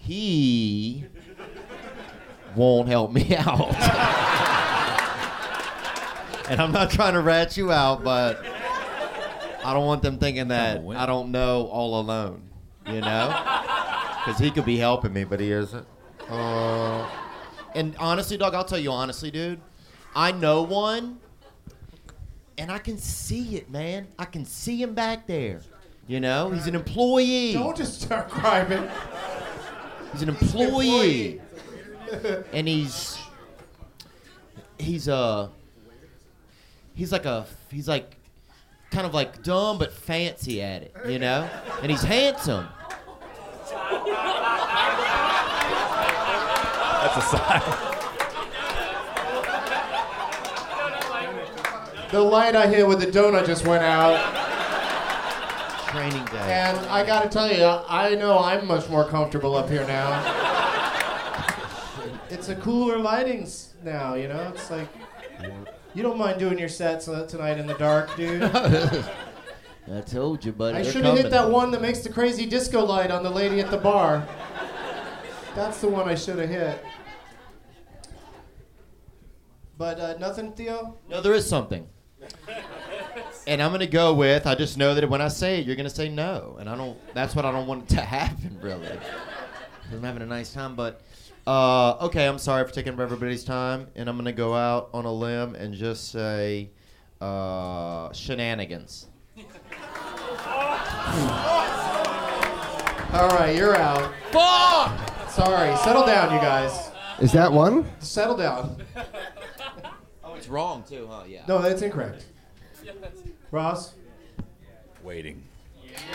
He won't help me out. and I'm not trying to rat you out, but I don't want them thinking that I don't know all alone, you know? Because he could be helping me, but he isn't. Uh, and honestly, dog, I'll tell you honestly, dude, I know one, and I can see it, man. I can see him back there. You know, he's an employee. Don't just start crying. He's an employee, and he's he's uh he's like a he's like kind of like dumb but fancy at it, you know, and he's handsome. That's a sign. The light I hit with the donut just went out. Training day. And I gotta tell you, I know I'm much more comfortable up here now. It's a cooler lightings now, you know? It's like, you don't mind doing your sets uh, tonight in the dark, dude. I told you, buddy. I should have hit that one that makes the crazy disco light on the lady at the bar. That's the one I should have hit. But uh, nothing, Theo? No, there is something. And I'm gonna go with. I just know that when I say it, you're gonna say no, and I don't. That's what I don't want it to happen, really. I'm having a nice time, but uh, okay. I'm sorry for taking up everybody's time, and I'm gonna go out on a limb and just say uh, shenanigans. All right, you're out. Fuck! Sorry, settle down, you guys. Is that one? Settle down. Oh, it's wrong too, huh? Yeah. No, that's incorrect. Ross? Waiting.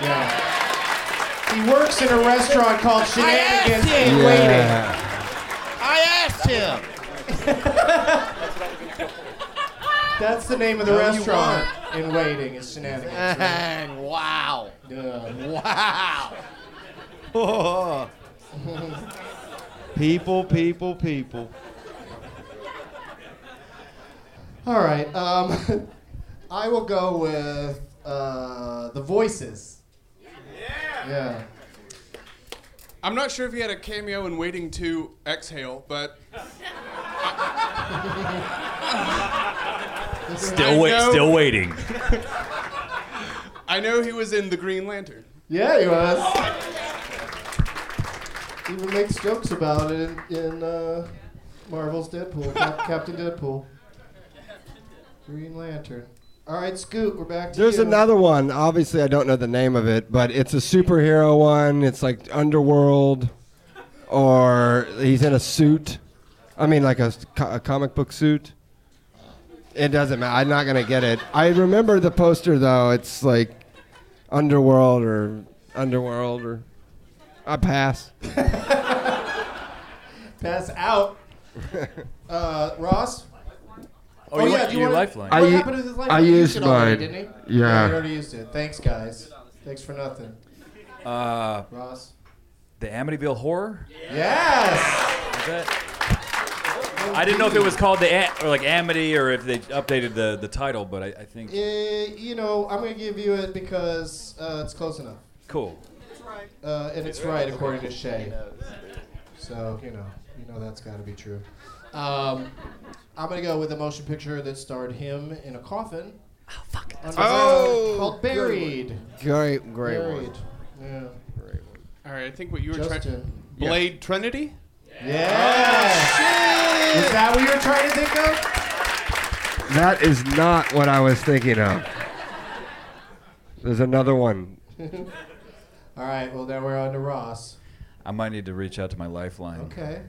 Yeah. He works in a restaurant called Shenanigans in Yeah. I asked him. That's the name of the No, restaurant in Waiting is Shenanigans. And wow. Yeah. Wow. people, people, people. All right. Um, I will go with uh, the voices. Yeah. Yeah. I'm not sure if he had a cameo in Waiting to Exhale, but Still I wait. know- Still waiting. I know he was in The Green Lantern. Yeah, he was. He even makes jokes about it in, in uh, Marvel's Deadpool, Cap- Captain Deadpool. Green Lantern. All right, Scoot, we're back to There's you. another one. Obviously, I don't know the name of it, but it's a superhero one. It's like Underworld, or he's in a suit. I mean, like a, co- a comic book suit. It doesn't matter. I'm not gonna get it. I remember the poster though. It's like Underworld or Underworld or I pass. Pass out. Uh, Ross? Oh, you yeah, went- do you your wanna- lifeline. What I u- happened to his lifeline? I He used it already, didn't he? Yeah. he already used it. Thanks, guys. Thanks for nothing. Uh, Ross? the Amityville Horror. Yes! Is that? I didn't know if it was called the or like Amity or if they updated the, the title, but I, I think Uh, you know, I'm going to give you it because uh, it's close enough. cool. Uh, and it's right according to Shay. So, you know, you know that's got to be true. Um, I'm going to go with a motion picture that starred him in a coffin. Oh, fuck. Oh, called. Buried. Great, great Buried. one. Yeah. Great one. All right, I think what you were trying. Justin. Blade Trinity. Yeah. Is that what you were trying to think of? That is not what I was thinking of. There's another one. All right, well, now we're on to Ross. I might need to reach out to my lifeline. Okay.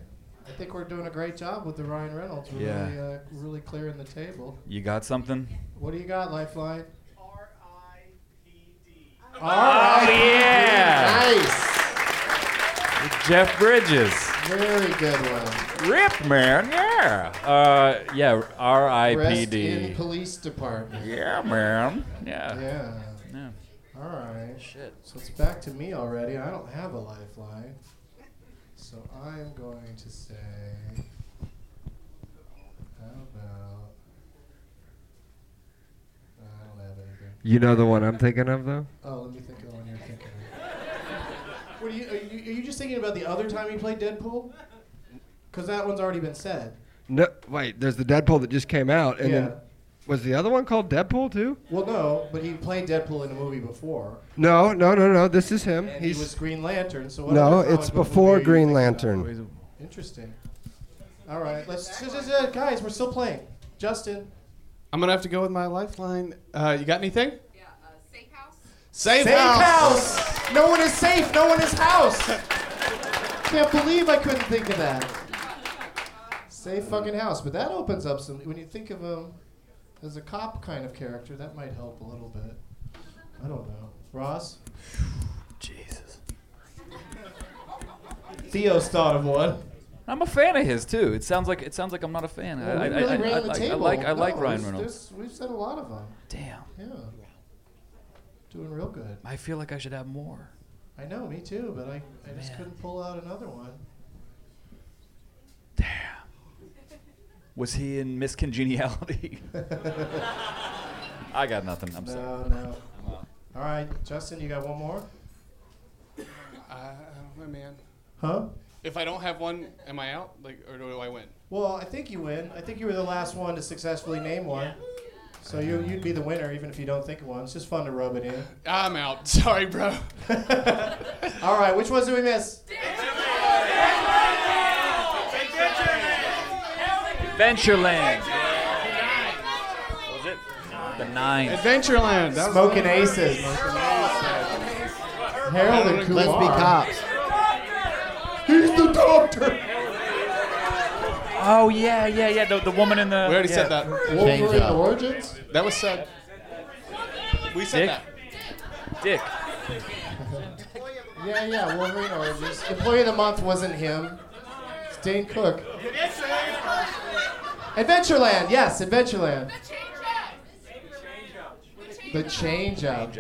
I think we're doing a great job with the Ryan Reynolds. We're Yeah. really, uh, really clearing the table. You got something? What do you got, Lifeline? R I P D. Oh yeah! Nice. Jeff Bridges. Very good one. Rip, man. Yeah. Uh, yeah. R.I.P.D. Rest in police department. Yeah, man. Yeah. Yeah. Yeah. All right. Shit. So it's back to me already. I don't have a lifeline. So I'm going to say, how about? I don't have anything. You know the one I'm thinking of, though? Oh, let me think of the one you're thinking of. What are you, are you? Are you just thinking about the other time you played Deadpool? Because that one's already been said. No, wait. There's the Deadpool that just came out, and Yeah. then was the other one called Deadpool too? Well, no, but he played Deadpool in a movie before. No, no, no, no. This is him. And He's he was Green Lantern. So what no, other it's comic book before movie are you Green thinking Lantern. Interesting. All right, let's just, just, uh, guys. We're still playing. Justin. I'm gonna have to go with my lifeline. Uh, you got anything? Yeah, uh, safe house. Safe, Safe house. house. No one is safe. No one is house. Can't believe I couldn't think of that. Safe fucking house, but that opens up some. When you think of him as a cop kind of character, that might help a little bit. I don't know. Ross. Jesus. Theo's thought of one. I'm a fan of his too. It sounds like it sounds like I'm not a fan. Well, I, I, really I, ran I, the like- I table. like I like Ryan Reynolds. We've said a lot of them. Damn. Yeah. Doing real good. I feel like I should have more. I know, me too, but I, I just couldn't pull out another one. Was he in Miss Congeniality? I got nothing. I'm no, sorry. no. All right, Justin, you got one more? I, I don't know, man. Huh? If I don't have one, am I out? Like, or do I win? Well, I think you win. I think you were the last one to successfully name one. So you, you'd be the winner even if you don't think of one. It's just fun to rub it in. I'm out. Sorry, bro. All right, which ones did we miss? Adventureland. Was it? The nine. Adventureland. That was Smoking one. Aces. Harold and Kumar. Let's be cops. He's the doctor. Oh yeah, yeah, yeah. The, the woman in the. We already yeah. said that. Wolverine Origins? That was said. We said Dick? that. Dick. Yeah, yeah, Wolverine Origins. Employee of the Month wasn't him. It's Dane Cook. Adventureland, yes, Adventureland. The Change Up.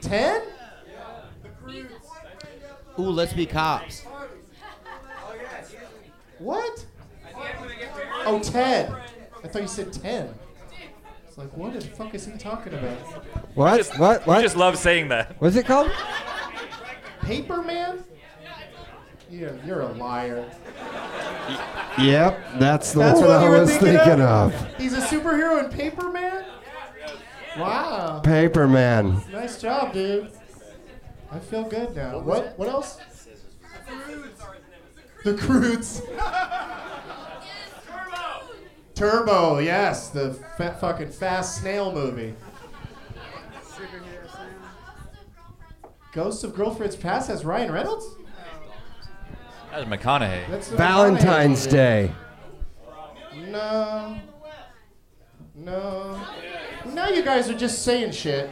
Ten? Ooh, let's be cops. What? Oh, Ted. I thought you said ten. It's like, what the fuck is he talking about? What? Just- what? What? You just love saying that. What's it called? Paper Man? You're, you're a liar. Yep, that's the That's one what I you were was thinking, thinking of? of. He's a superhero in Paper Man? Wow. Paper Man. Nice job, dude. I feel good now. What? What else? The Croods. Turbo, yes, the fa- fucking fast snail movie. Ghost of Girlfriend's Past has Ryan Reynolds. That was McConaughey. That's the Valentine's McConaughey Day. movie. No. No. Now you guys are just saying shit.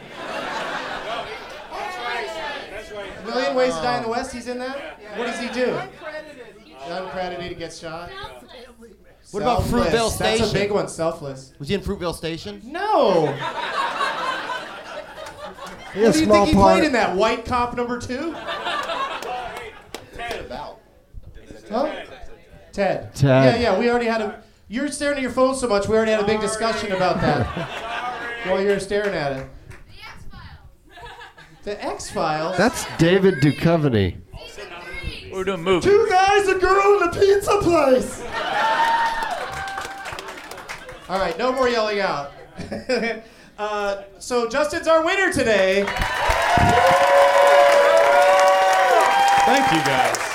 A Million Ways to Die in the West, he's in that? What does he do? Uncredited, Uncredited he gets shot. What about Selfless. Fruitvale That's a big one, selfless. Was he in Fruitvale Station? No! He What has do you small think he part. played in that? White cop number two? Huh? Ted. Ted. Yeah, yeah, we already had a. You're staring at your phone so much, we already had a big discussion about that while you were staring at it. The X Files? The X Files? That's David Duchovny. We're doing movies. Two guys, a girl, and a pizza place! All right, no more yelling out. uh, so, Justin's our winner today. Thank you, guys.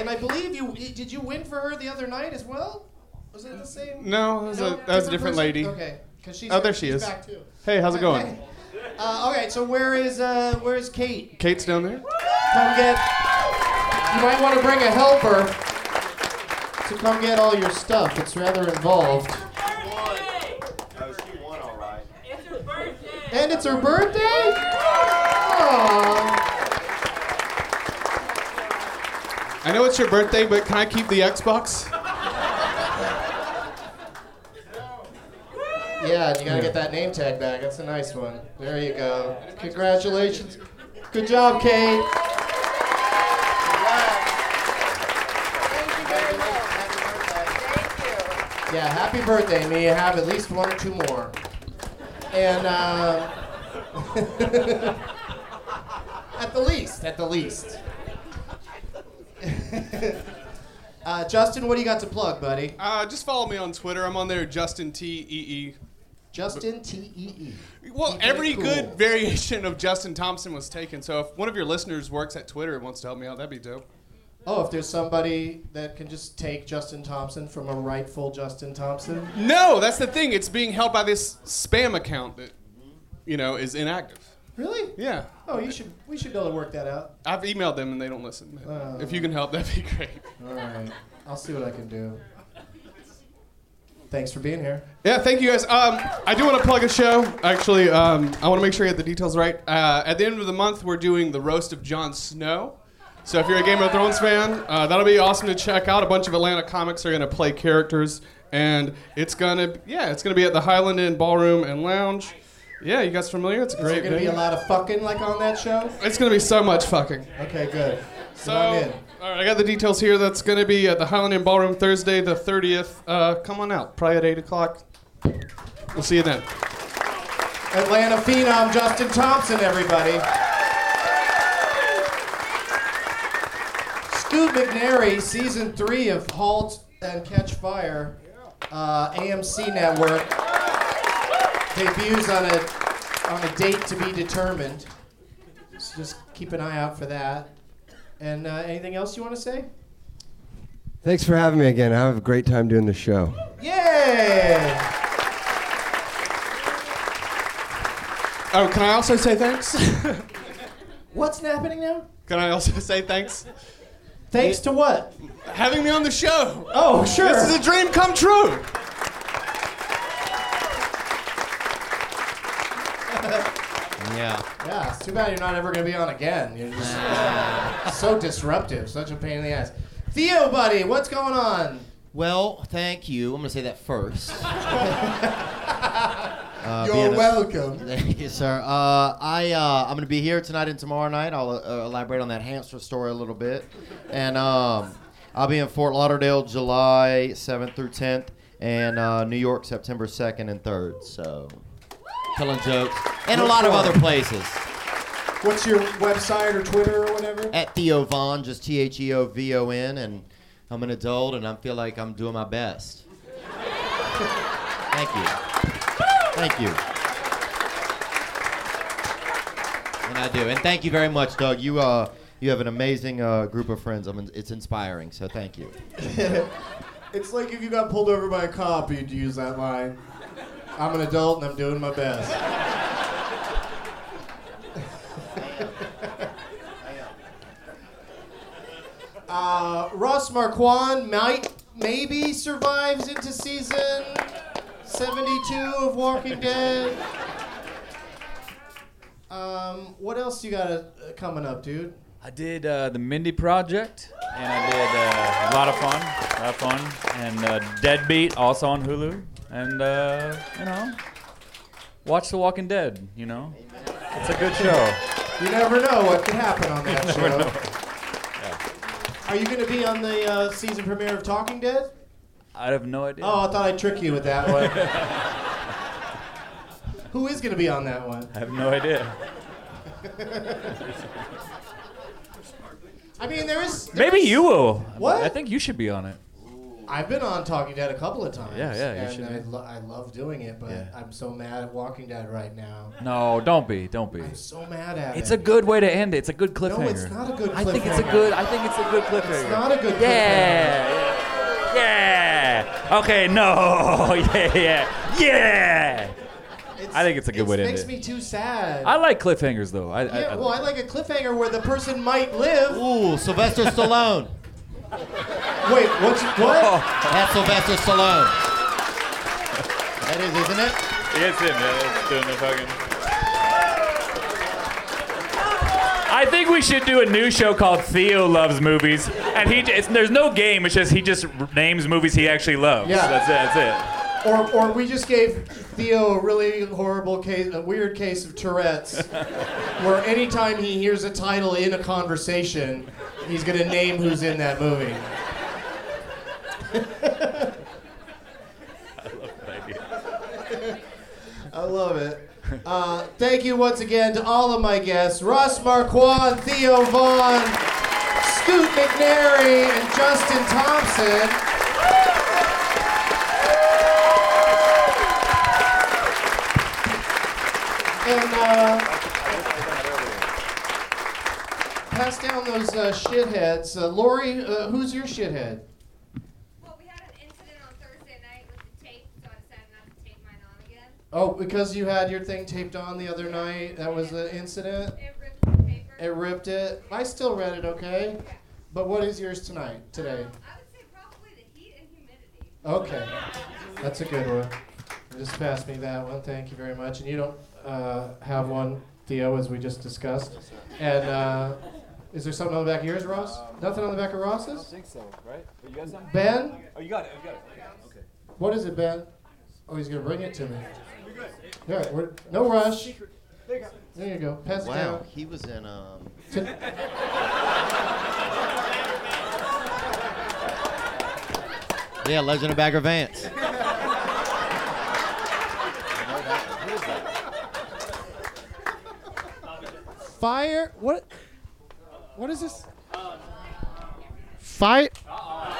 And I believe you did you win for her the other night as well? Was it the same? No, that was, a, that was a different person? lady. Okay, because she's Oh, there she is. Back too. Hey, how's it going? Okay. Uh, okay, so where is uh, where's Kate? Kate's down there. Come get. You might want to bring a helper to come get all your stuff. It's rather involved. It's her birthday. And it's her birthday? Aw. I know it's your birthday, but can I keep the Xbox? Yeah, you gotta get that name tag back. That's a nice one. There you go. Congratulations. Good job, Kate. Yeah, happy birthday. May you have at least one or two more. And uh, at the least, at the least. uh, Justin, what do you got to plug, buddy? Uh, just follow me on Twitter. I'm on there, Justin T E E. Justin T E E. Well, every cool. good variation of Justin Thompson was taken. So if one of your listeners works at Twitter and wants to help me out, that'd be dope. Oh, if there's somebody that can just take Justin Thompson from a rightful Justin Thompson. No, that's the thing. It's being held by this spam account that, you know, is inactive. Really? Yeah. Oh, you should. We should be able to work that out. I've emailed them and they don't listen. Uh. if you can help, that'd be great. All right. I'll see what I can do. Thanks for being here. Yeah, thank you guys. Um, I do want to plug a show. Actually, um, I want to make sure I get the details right. Uh, at the end of the month, we're doing the roast of Jon Snow. So if you're a Game of Thrones fan, uh, that'll be awesome to check out. A bunch of Atlanta comics are going to play characters, and it's gonna yeah, it's gonna be at the Highland Inn Ballroom and Lounge. Yeah, you guys familiar? It's a Is there great. gonna be a lot of fucking like on that show? It's gonna be so much fucking. Okay, good. So, I'm in. all right, I got the details here. That's going to be at the Highland Inn Ballroom Thursday, the 30th. Uh, come on out, probably at 8 o'clock. We'll see you then. Atlanta phenom Justin Thompson, everybody. Scoot McNairy, season three of *Halt and Catch Fire*, uh, AMC Network debuts on a on a date to be determined. So just keep an eye out for that. And uh, anything else you want to say? Thanks for having me again. I have a great time doing the show. Yay! Oh, can I also say thanks? What's happening now? Can I also say thanks? Thanks to what? Having me on the show. Oh, sure. This is a dream come true. Yeah. Yeah, it's too bad you're not ever going to be on again. You're just so disruptive, such a pain in the ass. Theo, buddy, what's going on? Well, thank you. I'm going to say that first. Uh, You're a- welcome. Thank you, sir. Uh, I uh, I'm going to be here tonight and tomorrow night. I'll uh, elaborate on that hamster story a little bit, and um, I'll be in Fort Lauderdale July 7th through 10th, and uh, New York September 2nd and 3rd. So, telling jokes and a lot of other places. What's your website or Twitter or whatever? At Theo Von, just T H E O V O N, and I'm an adult and I feel like I'm doing my best. Thank you. Thank you. And I do. And thank you very much, Doug. You uh, you have an amazing uh, group of friends. I mean, it's inspiring. So thank you. It's like if you got pulled over by a cop, you'd use that line. I'm an adult and I'm doing my best. Uh, Ross Marquand might maybe survives into season 72 of Walking Dead. Um, what else you got uh, coming up, dude? I did uh, the Mindy Project, and I did uh, a lot of fun, a lot of fun, and uh, Deadbeat also on Hulu, and uh, you know, watch The Walking Dead. You know, it's a good show. You never know what could happen on that show. Are you going to be on the uh, season premiere of Talking Dead? I have no idea. Oh, I thought I'd trick you with that one. Who is going to be on that one? I have no idea. I mean, there is. Maybe you will. What? I think you should be on it. I've been on Talking Dead a couple of times. Yeah, yeah, you And should I, be. lo- I love doing it, but Yeah. I'm so mad at Walking Dead right now. No, don't be, don't be. I'm so mad at it. It's a good way to end it. It's a good cliffhanger. No, it's not a good I think it's a cliffhanger. good. I think it's a good cliffhanger. It's not a good Yeah. Yeah. Okay. No. Yeah. Yeah. Yeah. I think it's a good way to end makes it. Makes me too sad. I like cliffhangers though. I, I, yeah, I well, I like a cliffhanger where the person might live. Ooh, Sylvester Stallone. Wait, what's what? Oh. That's Sylvester Stallone. That is, isn't it? It's him, yeah, it's doing the fucking. I think we should do a new show called Theo Loves Movies, and he—there's no game. It's just he just names movies he actually loves. Yeah. that's it. That's it. Or, or we just gave Theo a really horrible case, a weird case of Tourette's, where anytime he hears a title in a conversation, he's gonna name who's in that movie. I love that idea. I love it. Uh, thank you once again to all of my guests Ross Marquand, Theo Von, Scoot McNairy, and Justin Thompson. And uh, pass down those uh, shitheads. Uh, Lori, uh, who's your shithead? Oh, because you had your thing taped on the other night. That was the incident. It ripped the paper. It ripped it. I still read it, okay. But what is yours tonight? Today. Um, I would say probably the heat and humidity. Okay, that's a good one. Just pass me that one. Thank you very much. And you don't uh, have one, Theo, as we just discussed. And uh, is there something on the back of yours, Ross? Nothing on the back of Ross's? I don't think so, right? But you got something? Ben? Oh, you got it. You got it. Okay. okay. What is it, Ben? Oh, he's gonna bring it to me. All right, we're, no rush. There you go. Pass it Wow, down. he was in um. yeah, Legend of Bagger Vance. Fire. What? What is this? Fight.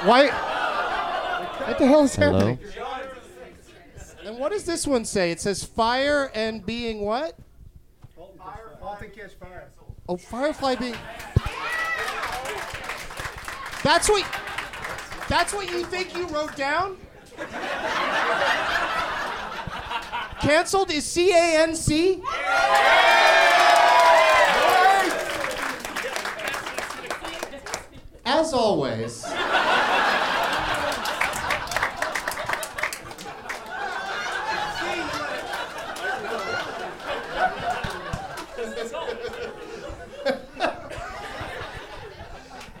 Why? What the hell is Hello? happening? And what does this one say? It says fire and being what? Oh, Firefly being. That's what. That's what you think you wrote down? Cancelled is C A N C? As always.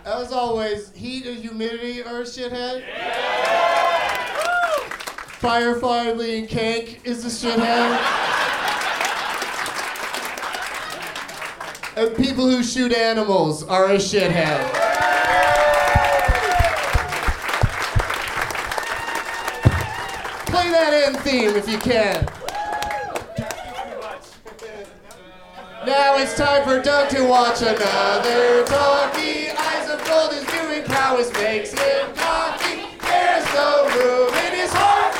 As always, heat and humidity are a shithead. Firefly Lee Kank is a shithead. and people who shoot animals are a shithead. That end theme if you can. Now it's time for Doug to watch another talkie. Eyes of gold is doing prowess, makes him cocky. There's no room in his heart